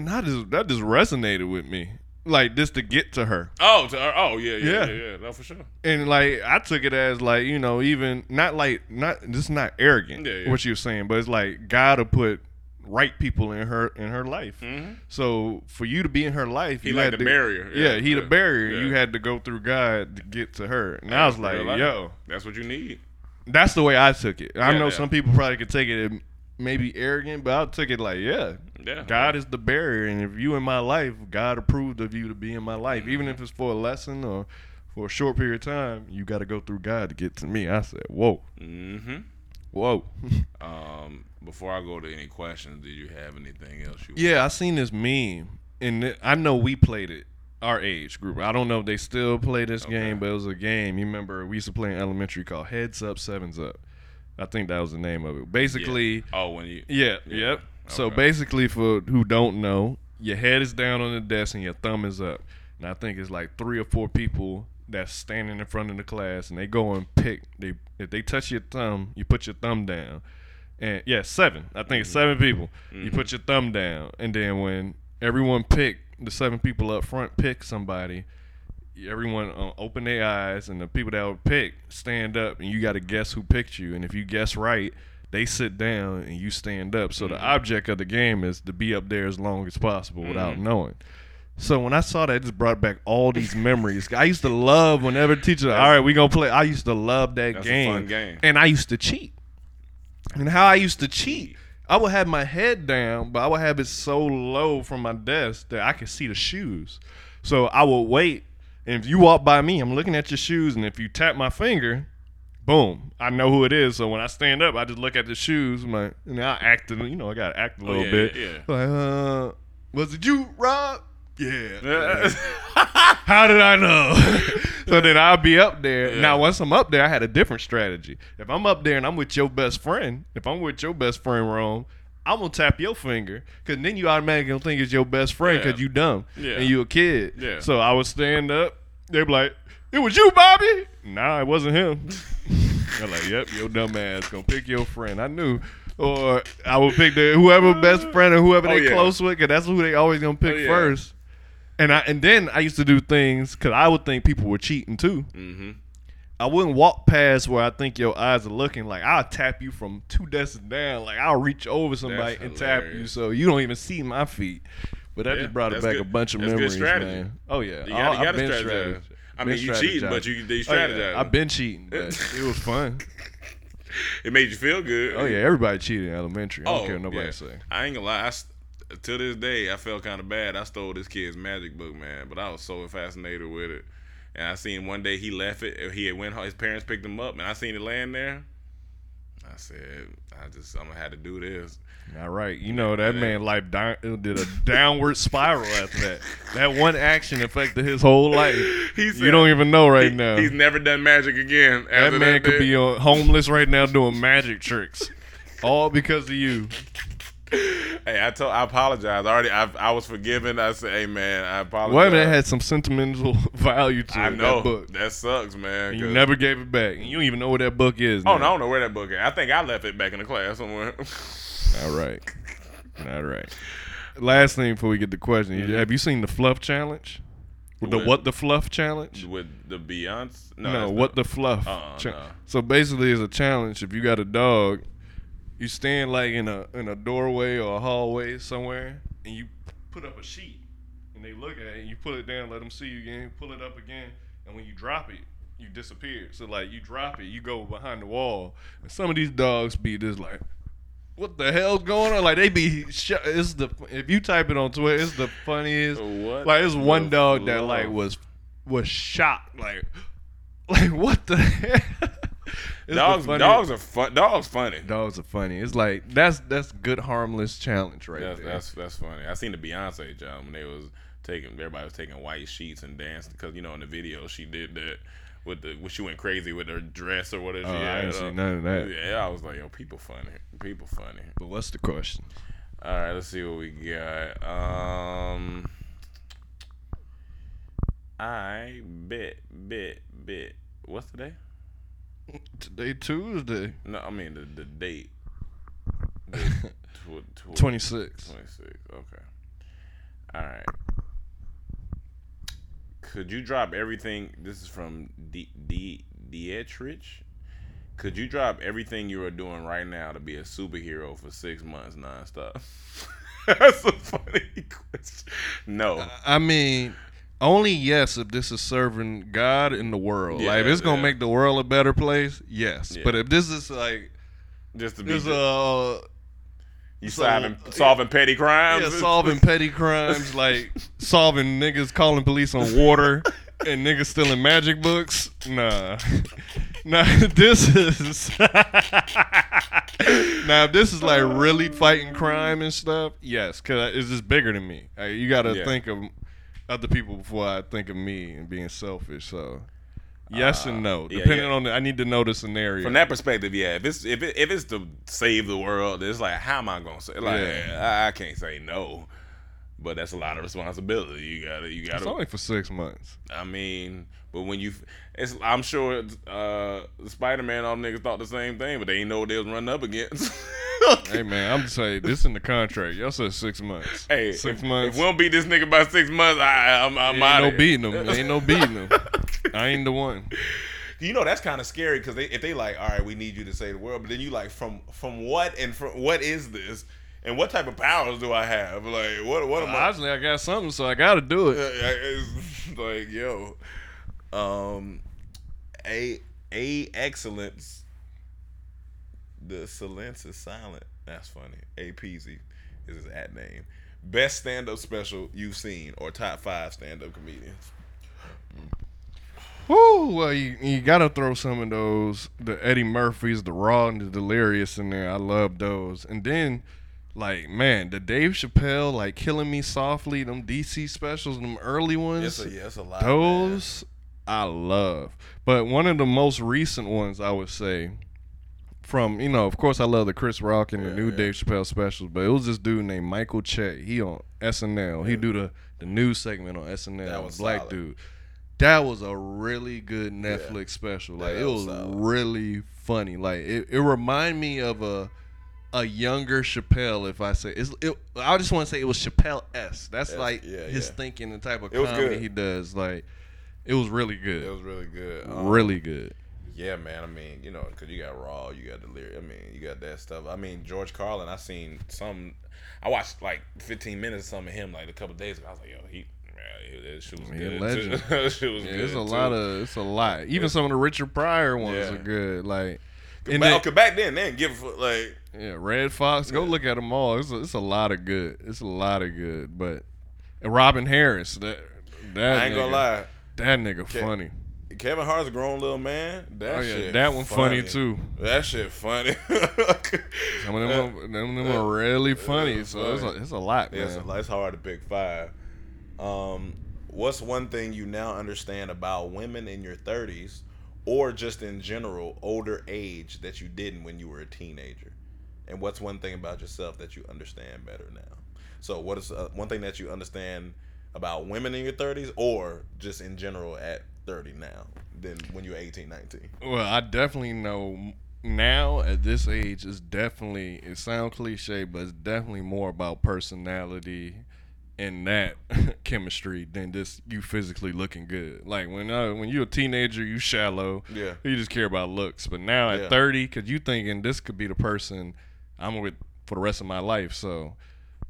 Speaker 2: and I just that just resonated with me. Like just to get to her.
Speaker 1: Oh, to, oh yeah, yeah,
Speaker 2: Yeah.
Speaker 1: yeah, yeah, no, for sure.
Speaker 2: and like I took it as like you know even not like not just not arrogant
Speaker 1: Yeah, yeah.
Speaker 2: what you were saying, but it's like God to put right people in her in her life. So for you to be in her life,
Speaker 1: Mm-hmm. He
Speaker 2: you
Speaker 1: like
Speaker 2: had
Speaker 1: the
Speaker 2: to,
Speaker 1: barrier.
Speaker 2: Yeah,
Speaker 1: Yeah,
Speaker 2: he the
Speaker 1: yeah,
Speaker 2: barrier.
Speaker 1: yeah.
Speaker 2: You had to go through God to get to her, and I was like, yo,
Speaker 1: that's what you need.
Speaker 2: that's the way I took it. I know some people probably could take it maybe arrogant, but I took it like, yeah,
Speaker 1: Yeah.
Speaker 2: God is the barrier, and if you in my life, God approved of you to be in my life, even
Speaker 1: Mm-hmm.
Speaker 2: if it's for a lesson or for a short period of time. You got to go through God to get to me. I said, whoa,
Speaker 1: Mm-hmm.
Speaker 2: whoa.
Speaker 1: Um, before I go to any questions, did you have anything else you?
Speaker 2: yeah, I seen this meme, and it- I know we played it. Our age group. I don't know if they still play this game, but it was a game. You remember we used to play in elementary called Heads Up, Sevens Up. I think that was the name of it.
Speaker 1: Yeah.
Speaker 2: Basically,
Speaker 1: Oh, when you.
Speaker 2: Yeah,
Speaker 1: Yeah.
Speaker 2: yep. So basically, for who don't know, your head is down on the desk and your thumb is up. And I think it's like three or four people that's standing in front of the class, and they go and pick. They if they touch your thumb, you put your thumb down. And yeah, seven. I think it's seven mm-hmm. people. You put mm-hmm. your thumb down, and then when everyone pick the seven people up front pick somebody, everyone uh, open their eyes, and the people that were picked stand up, and you got to guess who picked you. And if you guess right, they sit down and you stand up. So the object of the game is to be up there as long as possible without knowing. So when I saw that, it just brought back all these memories. I used to love whenever the teacher, all right, we gonna play. I used to love that game.
Speaker 1: fun game.
Speaker 2: and I used to cheat. And how I used to cheat, I would have my head down, but I would have it so low from my desk that I could see the shoes. So I would wait, and if you walk by me, I'm looking at your shoes, and if you tap my finger, boom, I know who it is. So when I stand up, I just look at the shoes. I'm like, and I act, you know, I got to act a little
Speaker 1: Oh, yeah,
Speaker 2: bit.
Speaker 1: yeah,
Speaker 2: Like, uh, was it you, Rob? Yeah.
Speaker 1: Yeah.
Speaker 2: How did I know? so then I'll be up there. Now, once I'm up there, I had a different strategy. If I'm up there and I'm with your best friend, if I'm with your best friend, Rome, I'm gonna tap your finger because then you automatically think it's your best friend
Speaker 1: Yeah.
Speaker 2: because you dumb
Speaker 1: Yeah.
Speaker 2: and you a kid.
Speaker 1: Yeah.
Speaker 2: So I would stand up. They be like, "It was you, Bobby." Nah, it wasn't him. I'm like, "Yep, your dumb ass gonna pick your friend." I knew. Or I would pick the whoever best friend or whoever
Speaker 1: Oh,
Speaker 2: they
Speaker 1: yeah.
Speaker 2: close with, cause that's who they always gonna pick
Speaker 1: Oh, yeah.
Speaker 2: first. And I and then I used to do things because I would think people were cheating too.
Speaker 1: Mm-hmm.
Speaker 2: I wouldn't walk past where I think your eyes are looking. Like I'll tap you from two desks down. Like I'll reach over somebody and tap you so you don't even see my feet. But that
Speaker 1: Yeah,
Speaker 2: just brought it back
Speaker 1: good-
Speaker 2: a bunch of
Speaker 1: that's
Speaker 2: memories, man. Oh yeah,
Speaker 1: You gotta-
Speaker 2: Oh,
Speaker 1: you
Speaker 2: I've
Speaker 1: gotta strategize. I mean, you cheating, but you- they
Speaker 2: Oh, yeah. I've been cheating, but it was fun.
Speaker 1: It made you feel good.
Speaker 2: Oh yeah, everybody cheated in elementary. I don't
Speaker 1: Oh,
Speaker 2: care what nobody
Speaker 1: yeah.
Speaker 2: say.
Speaker 1: I ain't gonna lie. I, to this day, I felt kind of bad. I stole this kid's magic book, man, but I was so fascinated with it. And I seen one day he left it. He had went. His parents picked him up, and I seen it laying there. I said, I just, I'm gonna have to do this.
Speaker 2: All right, you know that man life down, uh, did a downward spiral after that. That one action affected his whole life.
Speaker 1: He
Speaker 2: you don't even know right
Speaker 1: He-
Speaker 2: now.
Speaker 1: He's never done magic again.
Speaker 2: that man could
Speaker 1: day.
Speaker 2: be on homeless right now doing magic tricks, all because of you.
Speaker 1: Hey, I told, I apologize. I already, I, I was forgiven. I said, hey man, I apologize.
Speaker 2: Well, that had some sentimental value to
Speaker 1: I
Speaker 2: it,
Speaker 1: know
Speaker 2: that book.
Speaker 1: that sucks, man.
Speaker 2: You never gave it back, and you don't even know what that book is.
Speaker 1: Oh,
Speaker 2: now.
Speaker 1: no, I don't know where that book is. I think I left it back in the class somewhere.
Speaker 2: All right, all right. Last thing before we get the question, mm-hmm. have you seen the Fluff Challenge? The
Speaker 1: What?
Speaker 2: the Fluff Challenge?
Speaker 1: With the Beyonce?
Speaker 2: No,
Speaker 1: that's
Speaker 2: what
Speaker 1: not-
Speaker 2: the fluff?
Speaker 1: Uh-uh,
Speaker 2: cha-
Speaker 1: no.
Speaker 2: So basically, it's a challenge. If you got a dog, you stand like in a in a doorway or a hallway somewhere, and you put up a sheet, and they look at it, and you pull it down, let them see you again, pull it up again, and when you drop it, you disappear. So like you drop it, you go behind the wall, and some of these dogs be just like. What the hell going on? Like they be, sh- it's the if you type it on Twitter, it's the funniest.
Speaker 1: What
Speaker 2: Like it's one dog that like was was shocked, like like what the hell?
Speaker 1: Dogs, dogs are fun. Dogs funny.
Speaker 2: dogs are funny. It's like that's that's good harmless challenge right
Speaker 1: That's,
Speaker 2: there.
Speaker 1: that's that's funny. I seen the Beyonce job when they was taking everybody was taking white sheets and dancing because you know in the video she did that with the when she went crazy with her dress or whatever.
Speaker 2: Oh,
Speaker 1: she
Speaker 2: I
Speaker 1: had
Speaker 2: ain't
Speaker 1: up.
Speaker 2: seen none of that.
Speaker 1: Yeah, I was like, yo, people funny, people funny.
Speaker 2: but what's the question?
Speaker 1: All right, let's see what we got. Um, I bet, bet, bet. What's today?
Speaker 2: Today Tuesday,
Speaker 1: No, I mean the the date. Tw- tw-
Speaker 2: twenty six.
Speaker 1: 26. Okay. All right. Could you drop everything? This is from D D Dietrich. Could you drop everything you are doing right now to be a superhero for six months nonstop? That's a funny question. No.
Speaker 2: I mean, only yes if this is serving God in the world. like if it's gonna
Speaker 1: yeah.
Speaker 2: make the world a better place, yes.
Speaker 1: Yeah.
Speaker 2: But if this is like
Speaker 1: Just to be
Speaker 2: this uh
Speaker 1: you
Speaker 2: so-
Speaker 1: solving solving petty crimes.
Speaker 2: Yeah, solving petty crimes like solving niggas calling police on water and niggas stealing magic books. Nah. Nah, this is now if this is like really fighting crime and stuff. Yes, cause it's just bigger than me. Like, you got to
Speaker 1: Yeah.
Speaker 2: think of other people before I think of me and being selfish. So yes and no,
Speaker 1: Uh, yeah,
Speaker 2: depending
Speaker 1: yeah.
Speaker 2: on the. I need to know the scenario.
Speaker 1: From that perspective, yeah. If it's if it, if it's to save the world, it's like how am I gonna say? Like
Speaker 2: Yeah.
Speaker 1: I, I can't say no, but that's a lot of responsibility. You gotta you gotta.
Speaker 2: It's only for six months.
Speaker 1: I mean, but when you, it's I'm sure uh, Spider Man, all niggas thought the same thing, but they didn't know what they was running up against.
Speaker 2: Hey man, I'm just saying this in the contract. Y'all said six months.
Speaker 1: hey,
Speaker 2: six
Speaker 1: if,
Speaker 2: months.
Speaker 1: If we don't beat this nigga by six months, I, I'm I'm
Speaker 2: Ain't
Speaker 1: out.
Speaker 2: no beating them. Ain't no beating them. I ain't the one.
Speaker 1: You know that's kind of scary because they, if they like, all right, we need you to save the world, but then you like, from from what and from what is this, and what type of powers do I have? Like, what what am I?
Speaker 2: Obviously, I got something, so I got to do it.
Speaker 1: it's like yo, um, a a excellence. The silence is silent. That's funny. A Peasy is his at name. Best stand up special you've seen, or top five stand up comedians.
Speaker 2: Woo, well, you, you gotta throw some of those, the Eddie Murphys, the Raw, and the Delirious in there. I love those. And then, like, man, the Dave Chappelle, like, Killing Me Softly, them DC specials, them early ones.
Speaker 1: It's a, yeah, it's a lot.
Speaker 2: Those I love. But one of the most recent ones I would say from, you know, of course I love the Chris Rock and the new Dave Chappelle specials, but it was this dude named Michael Che. He on SNL. He do the the news segment on SNL.
Speaker 1: That was
Speaker 2: black
Speaker 1: solid.
Speaker 2: dude. That was a really good Netflix special. Like it
Speaker 1: was solid.
Speaker 2: really funny. Like it, it remind me of a a younger Chappelle. If I say it's, it, I just want to say it was Chappelle s. That's
Speaker 1: Yes,
Speaker 2: like
Speaker 1: yeah,
Speaker 2: his
Speaker 1: yeah.
Speaker 2: thinking, the type of
Speaker 1: It
Speaker 2: comedy he does. Like it was really good.
Speaker 1: It was really good. Um,
Speaker 2: really good.
Speaker 1: Yeah, man. I mean, you know, because you got Raw, you got Delirious. I mean, you got that stuff. I mean, George Carlin. I seen some. I watched like 15 minutes of some of him like a couple days ago. I was like, yo, he. Man, that shit was
Speaker 2: He a
Speaker 1: good.
Speaker 2: legend.
Speaker 1: too. that shit was
Speaker 2: Yeah,
Speaker 1: good.
Speaker 2: it's a
Speaker 1: too.
Speaker 2: lot of it's a lot. Even some of the Richard Pryor ones
Speaker 1: Yeah.
Speaker 2: are good. Like
Speaker 1: Back,
Speaker 2: and then,
Speaker 1: okay, back then, they didn't give a fuck. Like,
Speaker 2: yeah, Redd Foxx. Go look at them all. It's a, it's a lot of good. It's a lot of good. But Robin Harris. That that
Speaker 1: I ain't gonna lie.
Speaker 2: That nigga funny.
Speaker 1: Kevin Hart's a grown little man. That
Speaker 2: Oh, yeah,
Speaker 1: shit.
Speaker 2: that one funny, too.
Speaker 1: That shit funny.
Speaker 2: Some of them, uh, are, them, them are really funny. So it's a, it's a lot,
Speaker 1: Yeah,
Speaker 2: man.
Speaker 1: it's, it's hard to pick five. Um, what's one thing you now understand about women in your 30s or just in general, older age, that you didn't when you were a teenager? And what's one thing about yourself that you understand better now? So, what is uh, one thing that you understand about women in your 30s or just in general at 30 now than when you were 18, 19?
Speaker 2: Well, I definitely know now at this age it's definitely it sounds cliche, but it's definitely more about personality and that chemistry than just you physically looking good. Like when uh, when you're a teenager, you shallow.
Speaker 1: Yeah.
Speaker 2: You just care about looks. But now at
Speaker 1: Yeah.
Speaker 2: 30, cause you thinking this could be the person I'm with for the rest of my life. So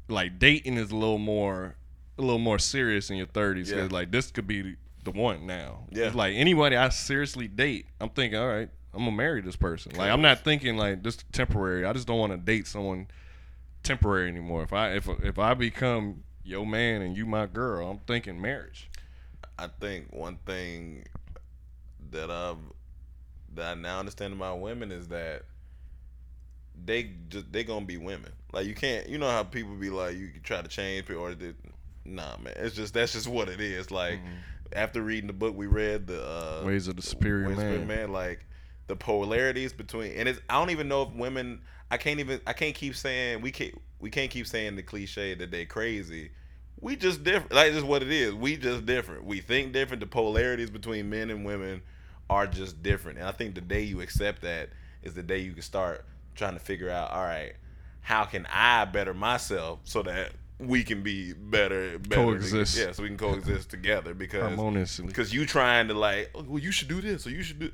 Speaker 2: like dating is a little more a little more serious in your 30s
Speaker 1: Yeah.
Speaker 2: like this could be the one now.
Speaker 1: Yeah.
Speaker 2: It's like anybody I seriously date, I'm thinking, all right, I'm gonna marry this person. Like I'm not thinking like this temporary. I just don't want to date someone temporary anymore. If I if if I become your man and you my girl, I'm thinking marriage.
Speaker 1: I think one thing that I've that I now understand about women is that they just they gonna be women. Like you can't, you know how people be like you can try to change people or they, nah, man. It's just that's just what it is. Like after reading the book we read, the uh,
Speaker 2: Ways of the Superior
Speaker 1: Ways of the
Speaker 2: Man.
Speaker 1: man, like the polarities between and it's I don't even know if women. I can't even I can't keep saying we can't we can't keep saying the cliche that they're crazy. We just different. Like just what it is. We just different. We think different. The polarities between men and women are just different. And I think the day you accept that is the day you can start trying to figure out. All right, how can I better myself so that we can be better, better
Speaker 2: Coexist.
Speaker 1: Yeah, so we can coexist together because
Speaker 2: Harmoniously.
Speaker 1: because you trying to like, oh, well, you should do this or you should do.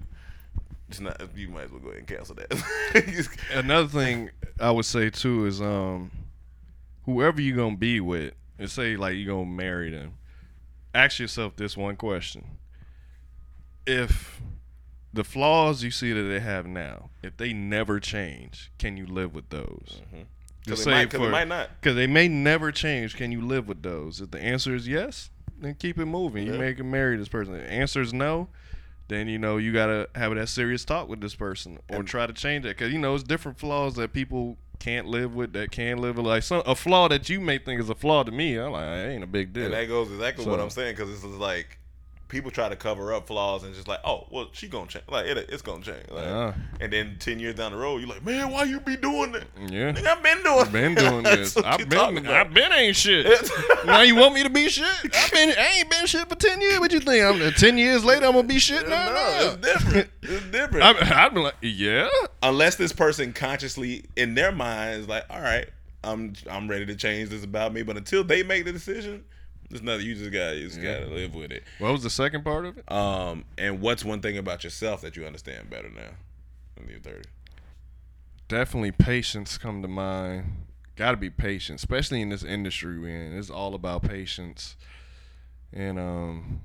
Speaker 1: It's not. You might as well go ahead and cancel that.
Speaker 2: Another thing I would say too is um whoever you're gonna be with, and say like you're gonna marry them, ask yourself this one question. If the flaws you see that they have now, if they never change, can you live with those?
Speaker 1: Because it, might- 'cause it might not.
Speaker 2: Because they may never change. Can you live with those? If the answer is yes, then keep it moving. You
Speaker 1: Yeah.
Speaker 2: may can marry this person. If the answer is no, then you know you gotta have that serious talk with this person or try to change that. Because you know it's different flaws that people can't live with that can live with. Like some a flaw that you may think is a flaw to me, I'm like, it ain't a big deal.
Speaker 1: And that goes exactly what I'm saying because it's just like people try to cover up flaws and just like, oh, well, she gonna change. Like it, it's gonna change. Like,
Speaker 2: Yeah.
Speaker 1: And then ten years down the road, you're like, man, why you be doing that?
Speaker 2: Yeah.
Speaker 1: Nigga, I've been doing.
Speaker 2: been doing this.
Speaker 1: That's what you
Speaker 2: I've been. I've been ain't shit. now you want me to be shit? I've been, I ain't been shit for ten years. What you think? I'm ten years later. I'm gonna be shit now.
Speaker 1: no,
Speaker 2: Nah.
Speaker 1: it's different. It's different.
Speaker 2: I'd be like, yeah.
Speaker 1: Unless this person consciously, in their minds, like, all right, I'm I'm ready to change this about me. But until they make the decision, there's nothing. You just got you just got to live with it.
Speaker 2: What was the second part of it?
Speaker 1: Um, and what's one thing about yourself that you understand better now? In your thirty.
Speaker 2: Definitely patience come to mind. Got to be patient, especially in this industry we're in. It's all about patience, and um,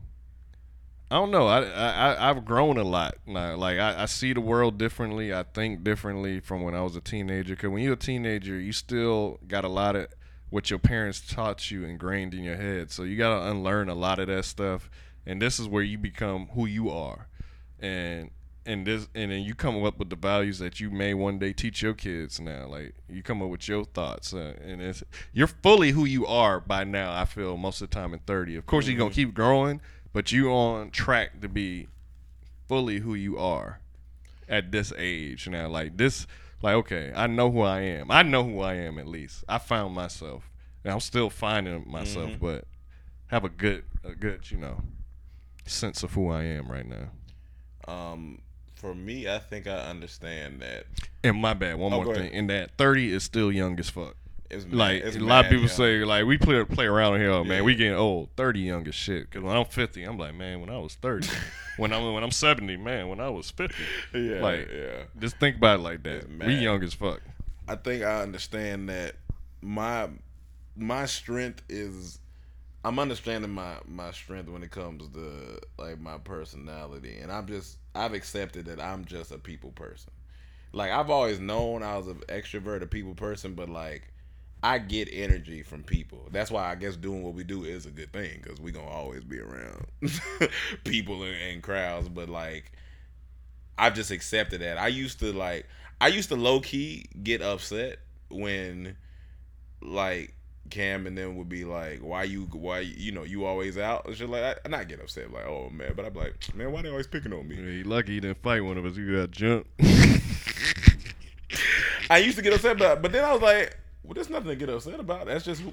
Speaker 2: I don't know. I, I I've grown a lot now. Like I, I see the world differently. I think differently from when I was a teenager. Cause when you're a teenager, you still got a lot of what your parents taught you ingrained in your head. So you got to unlearn a lot of that stuff. and this is where you become who you are, and and this and then you come up with the values that you may one day teach your kids. Now, like you come up with your thoughts, uh, and it's you're fully who you are by now. I feel most of the time in thirty. Of course, you're gonna keep growing, but you on track to be fully who you are at this age now. Like this, like okay, I know who I am. I know who I am at least. I found myself, and I'm still finding myself, but have a good, a good, you know, sense of who I am right now.
Speaker 1: Um, for me, I think I understand that.
Speaker 2: And my bad, one
Speaker 1: Oh,
Speaker 2: more thing.
Speaker 1: ahead.
Speaker 2: In that thirty is still young as fuck.
Speaker 1: It's mad-
Speaker 2: Like
Speaker 1: it's
Speaker 2: a lot of people
Speaker 1: young.
Speaker 2: say, like we play play around here, man. We
Speaker 1: Yeah.
Speaker 2: getting old. Thirty young as shit. Because when I'm fifty, I'm like, man, when I was thirty, when I'm when I'm seventy, man, when I was fifty,
Speaker 1: Yeah,
Speaker 2: like
Speaker 1: yeah.
Speaker 2: just think about it like that. We young as fuck.
Speaker 1: I think I understand that my my strength is I'm understanding my my strength when it comes to like my personality and I'm just I've accepted that I'm just a people person. Like I've always known I was an extrovert, a people person, but like I get energy from people. That's why I guess doing what we do is a good thing because we gonna always be around people and, and crowds. But like I've just accepted that. I used to like I used to low key get upset when like Cam and them would be like, "Why you? Why you know you always out?" And shit like I, not get upset like, "Oh man," but I'm like, "Man, why they always picking on me?"
Speaker 2: Yeah, he lucky he didn't fight one of us. You got jumped.
Speaker 1: I used to get upset but but then I was like, "Well, there's nothing to get upset about. That's just who."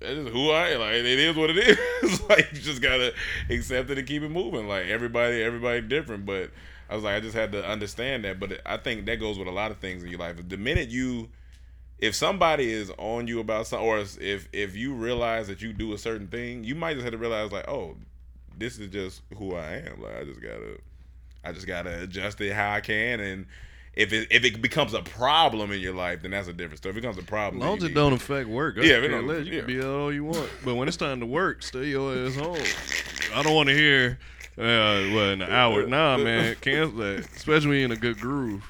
Speaker 1: That's just who I am. Like it is what it is. like you just gotta accept it and keep it moving. Like everybody, everybody different. But I was like, I just had to understand that. But I think that goes with a lot of things in your life. The minute you if somebody is on you about something, or if if you realize that you do a certain thing, you might just have to realize like, oh, this is just who I am. Like I just gotta, I just gotta adjust it how I can, and if it if it becomes a problem in your life, then that's a different story. If it becomes a problem,
Speaker 2: As long as it don't affect work, I
Speaker 1: Yeah,
Speaker 2: yeah,
Speaker 1: if it
Speaker 2: care
Speaker 1: don't-.
Speaker 2: You
Speaker 1: yeah.
Speaker 2: can be out all you want, but when it's time to work, stay your ass home. I don't want to hear, uh, well, in an hour. Nah, man, cancel that. Especially in a good groove.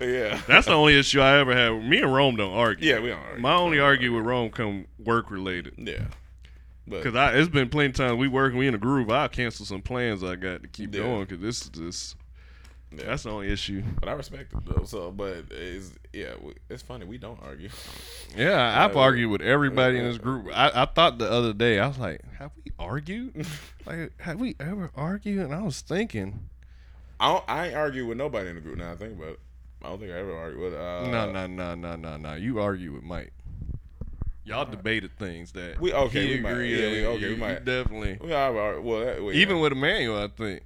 Speaker 1: yeah,
Speaker 2: That's the only issue I ever had. Me and Rome don't argue.
Speaker 1: yeah, we don't. Argue.
Speaker 2: My only argue with Rome come work related.
Speaker 1: yeah,
Speaker 2: Cause I, it's been plenty of times we working, we in a groove. I cancel some plans I got to keep
Speaker 1: Yeah.
Speaker 2: going because this is just
Speaker 1: yeah.
Speaker 2: that's the only issue.
Speaker 1: but I respect it though. So, but it's yeah, it's funny we don't argue.
Speaker 2: Yeah, I've argued with everybody in this group. I, I thought the other day, I was like, have we argued? like, have we ever argued? And I was thinking,
Speaker 1: I don't, I ain't argue with nobody in the group. Now I think about it. I don't think I ever argued with. Uh,
Speaker 2: no, no, no, no, no, no. You argue with Mike. Y'all debated things that
Speaker 1: We- okay,
Speaker 2: He
Speaker 1: we might-
Speaker 2: agreed.
Speaker 1: yeah, we- okay, we might.
Speaker 2: definitely.
Speaker 1: I, I- well, that- well,
Speaker 2: Even with Emmanuel, I think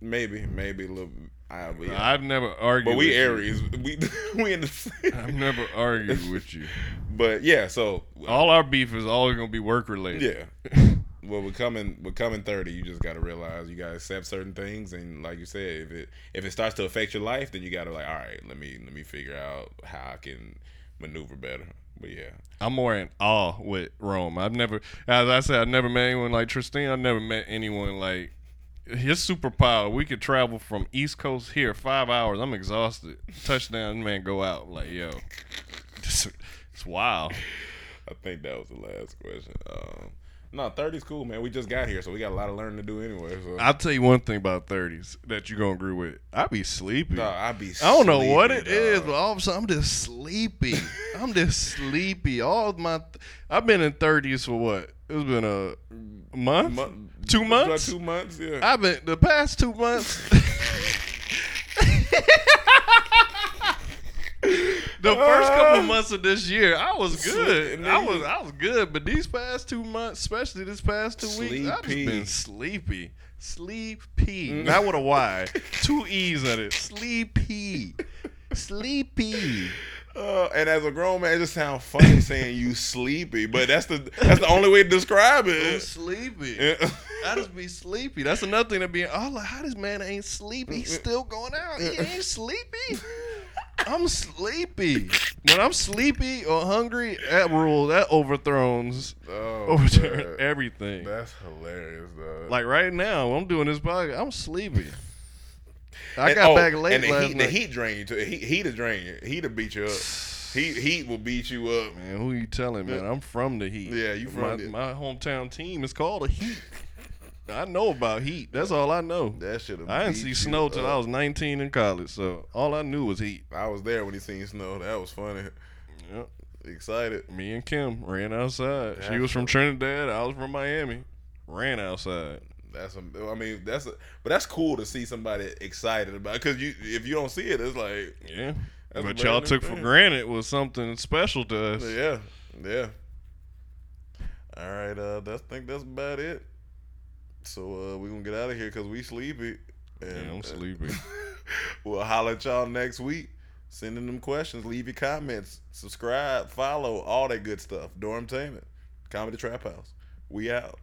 Speaker 1: maybe, maybe a little. I, yeah.
Speaker 2: I've never argued.
Speaker 1: but we
Speaker 2: with you.
Speaker 1: Aries, we we in the same.
Speaker 2: I've never argued with you.
Speaker 1: But yeah, so uh,
Speaker 2: All our beef is always gonna be work related.
Speaker 1: yeah. Well, we're coming. We're coming thirty, you just got to realize you got to accept certain things, and like you said, if it if it starts to affect your life, then you got to like, all right, let me let me figure out how I can maneuver better. But yeah,
Speaker 2: I'm more in awe with Rome. I've never, as I said, I've never met anyone like Tristan. I've never met anyone like his superpower. We could travel from East Coast here five hours. I'm exhausted. Touchdown, man, go out. Like yo, it's, it's wild.
Speaker 1: I think that was the last question. Um, no, 30's cool, man. We just got here, so we got a lot of learning to do anyway. So.
Speaker 2: I'll tell you one thing about thirties that you're gonna agree with. I be sleepy.
Speaker 1: Dog, I be.
Speaker 2: I don't know what it is,
Speaker 1: dog.
Speaker 2: but all of a sudden I'm just sleepy. I'm just sleepy. All of my, I've been in thirties for what? It's been a month,
Speaker 1: Mon-
Speaker 2: two
Speaker 1: about
Speaker 2: months.
Speaker 1: Two months, yeah.
Speaker 2: I've been the past two months. the first couple of months of this year, I was good. I was I was good, but these past two months, especially this past two weeks, I've just
Speaker 1: Sleepy.
Speaker 2: been sleepy. Sleepy. Not with a Y. Two E's in it. Sleepy. Sleepy.
Speaker 1: Uh, and as a grown man, it just sounds funny saying you sleepy, but that's the that's the only way to describe
Speaker 2: I'm
Speaker 1: it.
Speaker 2: sleepy.
Speaker 1: Yeah.
Speaker 2: I just be sleepy. That's another thing to be. Oh, like how this man ain't sleepy? He's still going out. He ain't sleepy. I'm sleepy. When I'm sleepy or hungry, that rule that overthrows
Speaker 1: Oh,
Speaker 2: overturn
Speaker 1: man.
Speaker 2: everything.
Speaker 1: That's hilarious, though.
Speaker 2: Like right now, I'm doing this podcast, I'm sleepy. I
Speaker 1: And-
Speaker 2: got
Speaker 1: oh,
Speaker 2: back late
Speaker 1: and the
Speaker 2: last
Speaker 1: heat,
Speaker 2: night.
Speaker 1: the heat drain you too. Heat, heat to drain you. Heat to beat you up. Heat, heat will beat you up.
Speaker 2: Man, who are you telling, man? I'm from the Heat.
Speaker 1: Yeah, you from
Speaker 2: my,
Speaker 1: the-
Speaker 2: my hometown team is called the Heat. I know about heat. That's all I know.
Speaker 1: That should have.
Speaker 2: I didn't see snow till I was 19 in college, so all I knew was heat.
Speaker 1: I was there when he seen snow. That was funny.
Speaker 2: Yep.
Speaker 1: Excited.
Speaker 2: Me and Kim ran outside. She was from Trinidad. I was from Miami. Ran outside.
Speaker 1: That's a, I mean that's a, but that's cool to see somebody excited about because you if you don't see it it's like
Speaker 2: Yeah.
Speaker 1: That's
Speaker 2: but y'all took for granted was something special to us.
Speaker 1: yeah yeah. All right, uh, that's think that's about it. So uh, we gonna get out of here because we sleepy. And,
Speaker 2: Yeah, I'm
Speaker 1: uh,
Speaker 2: sleepy.
Speaker 1: we'll holler at y'all next week. Sending them questions, leave your comments, subscribe, follow, all that good stuff. Dormtainment, Comedy Trap House. We out.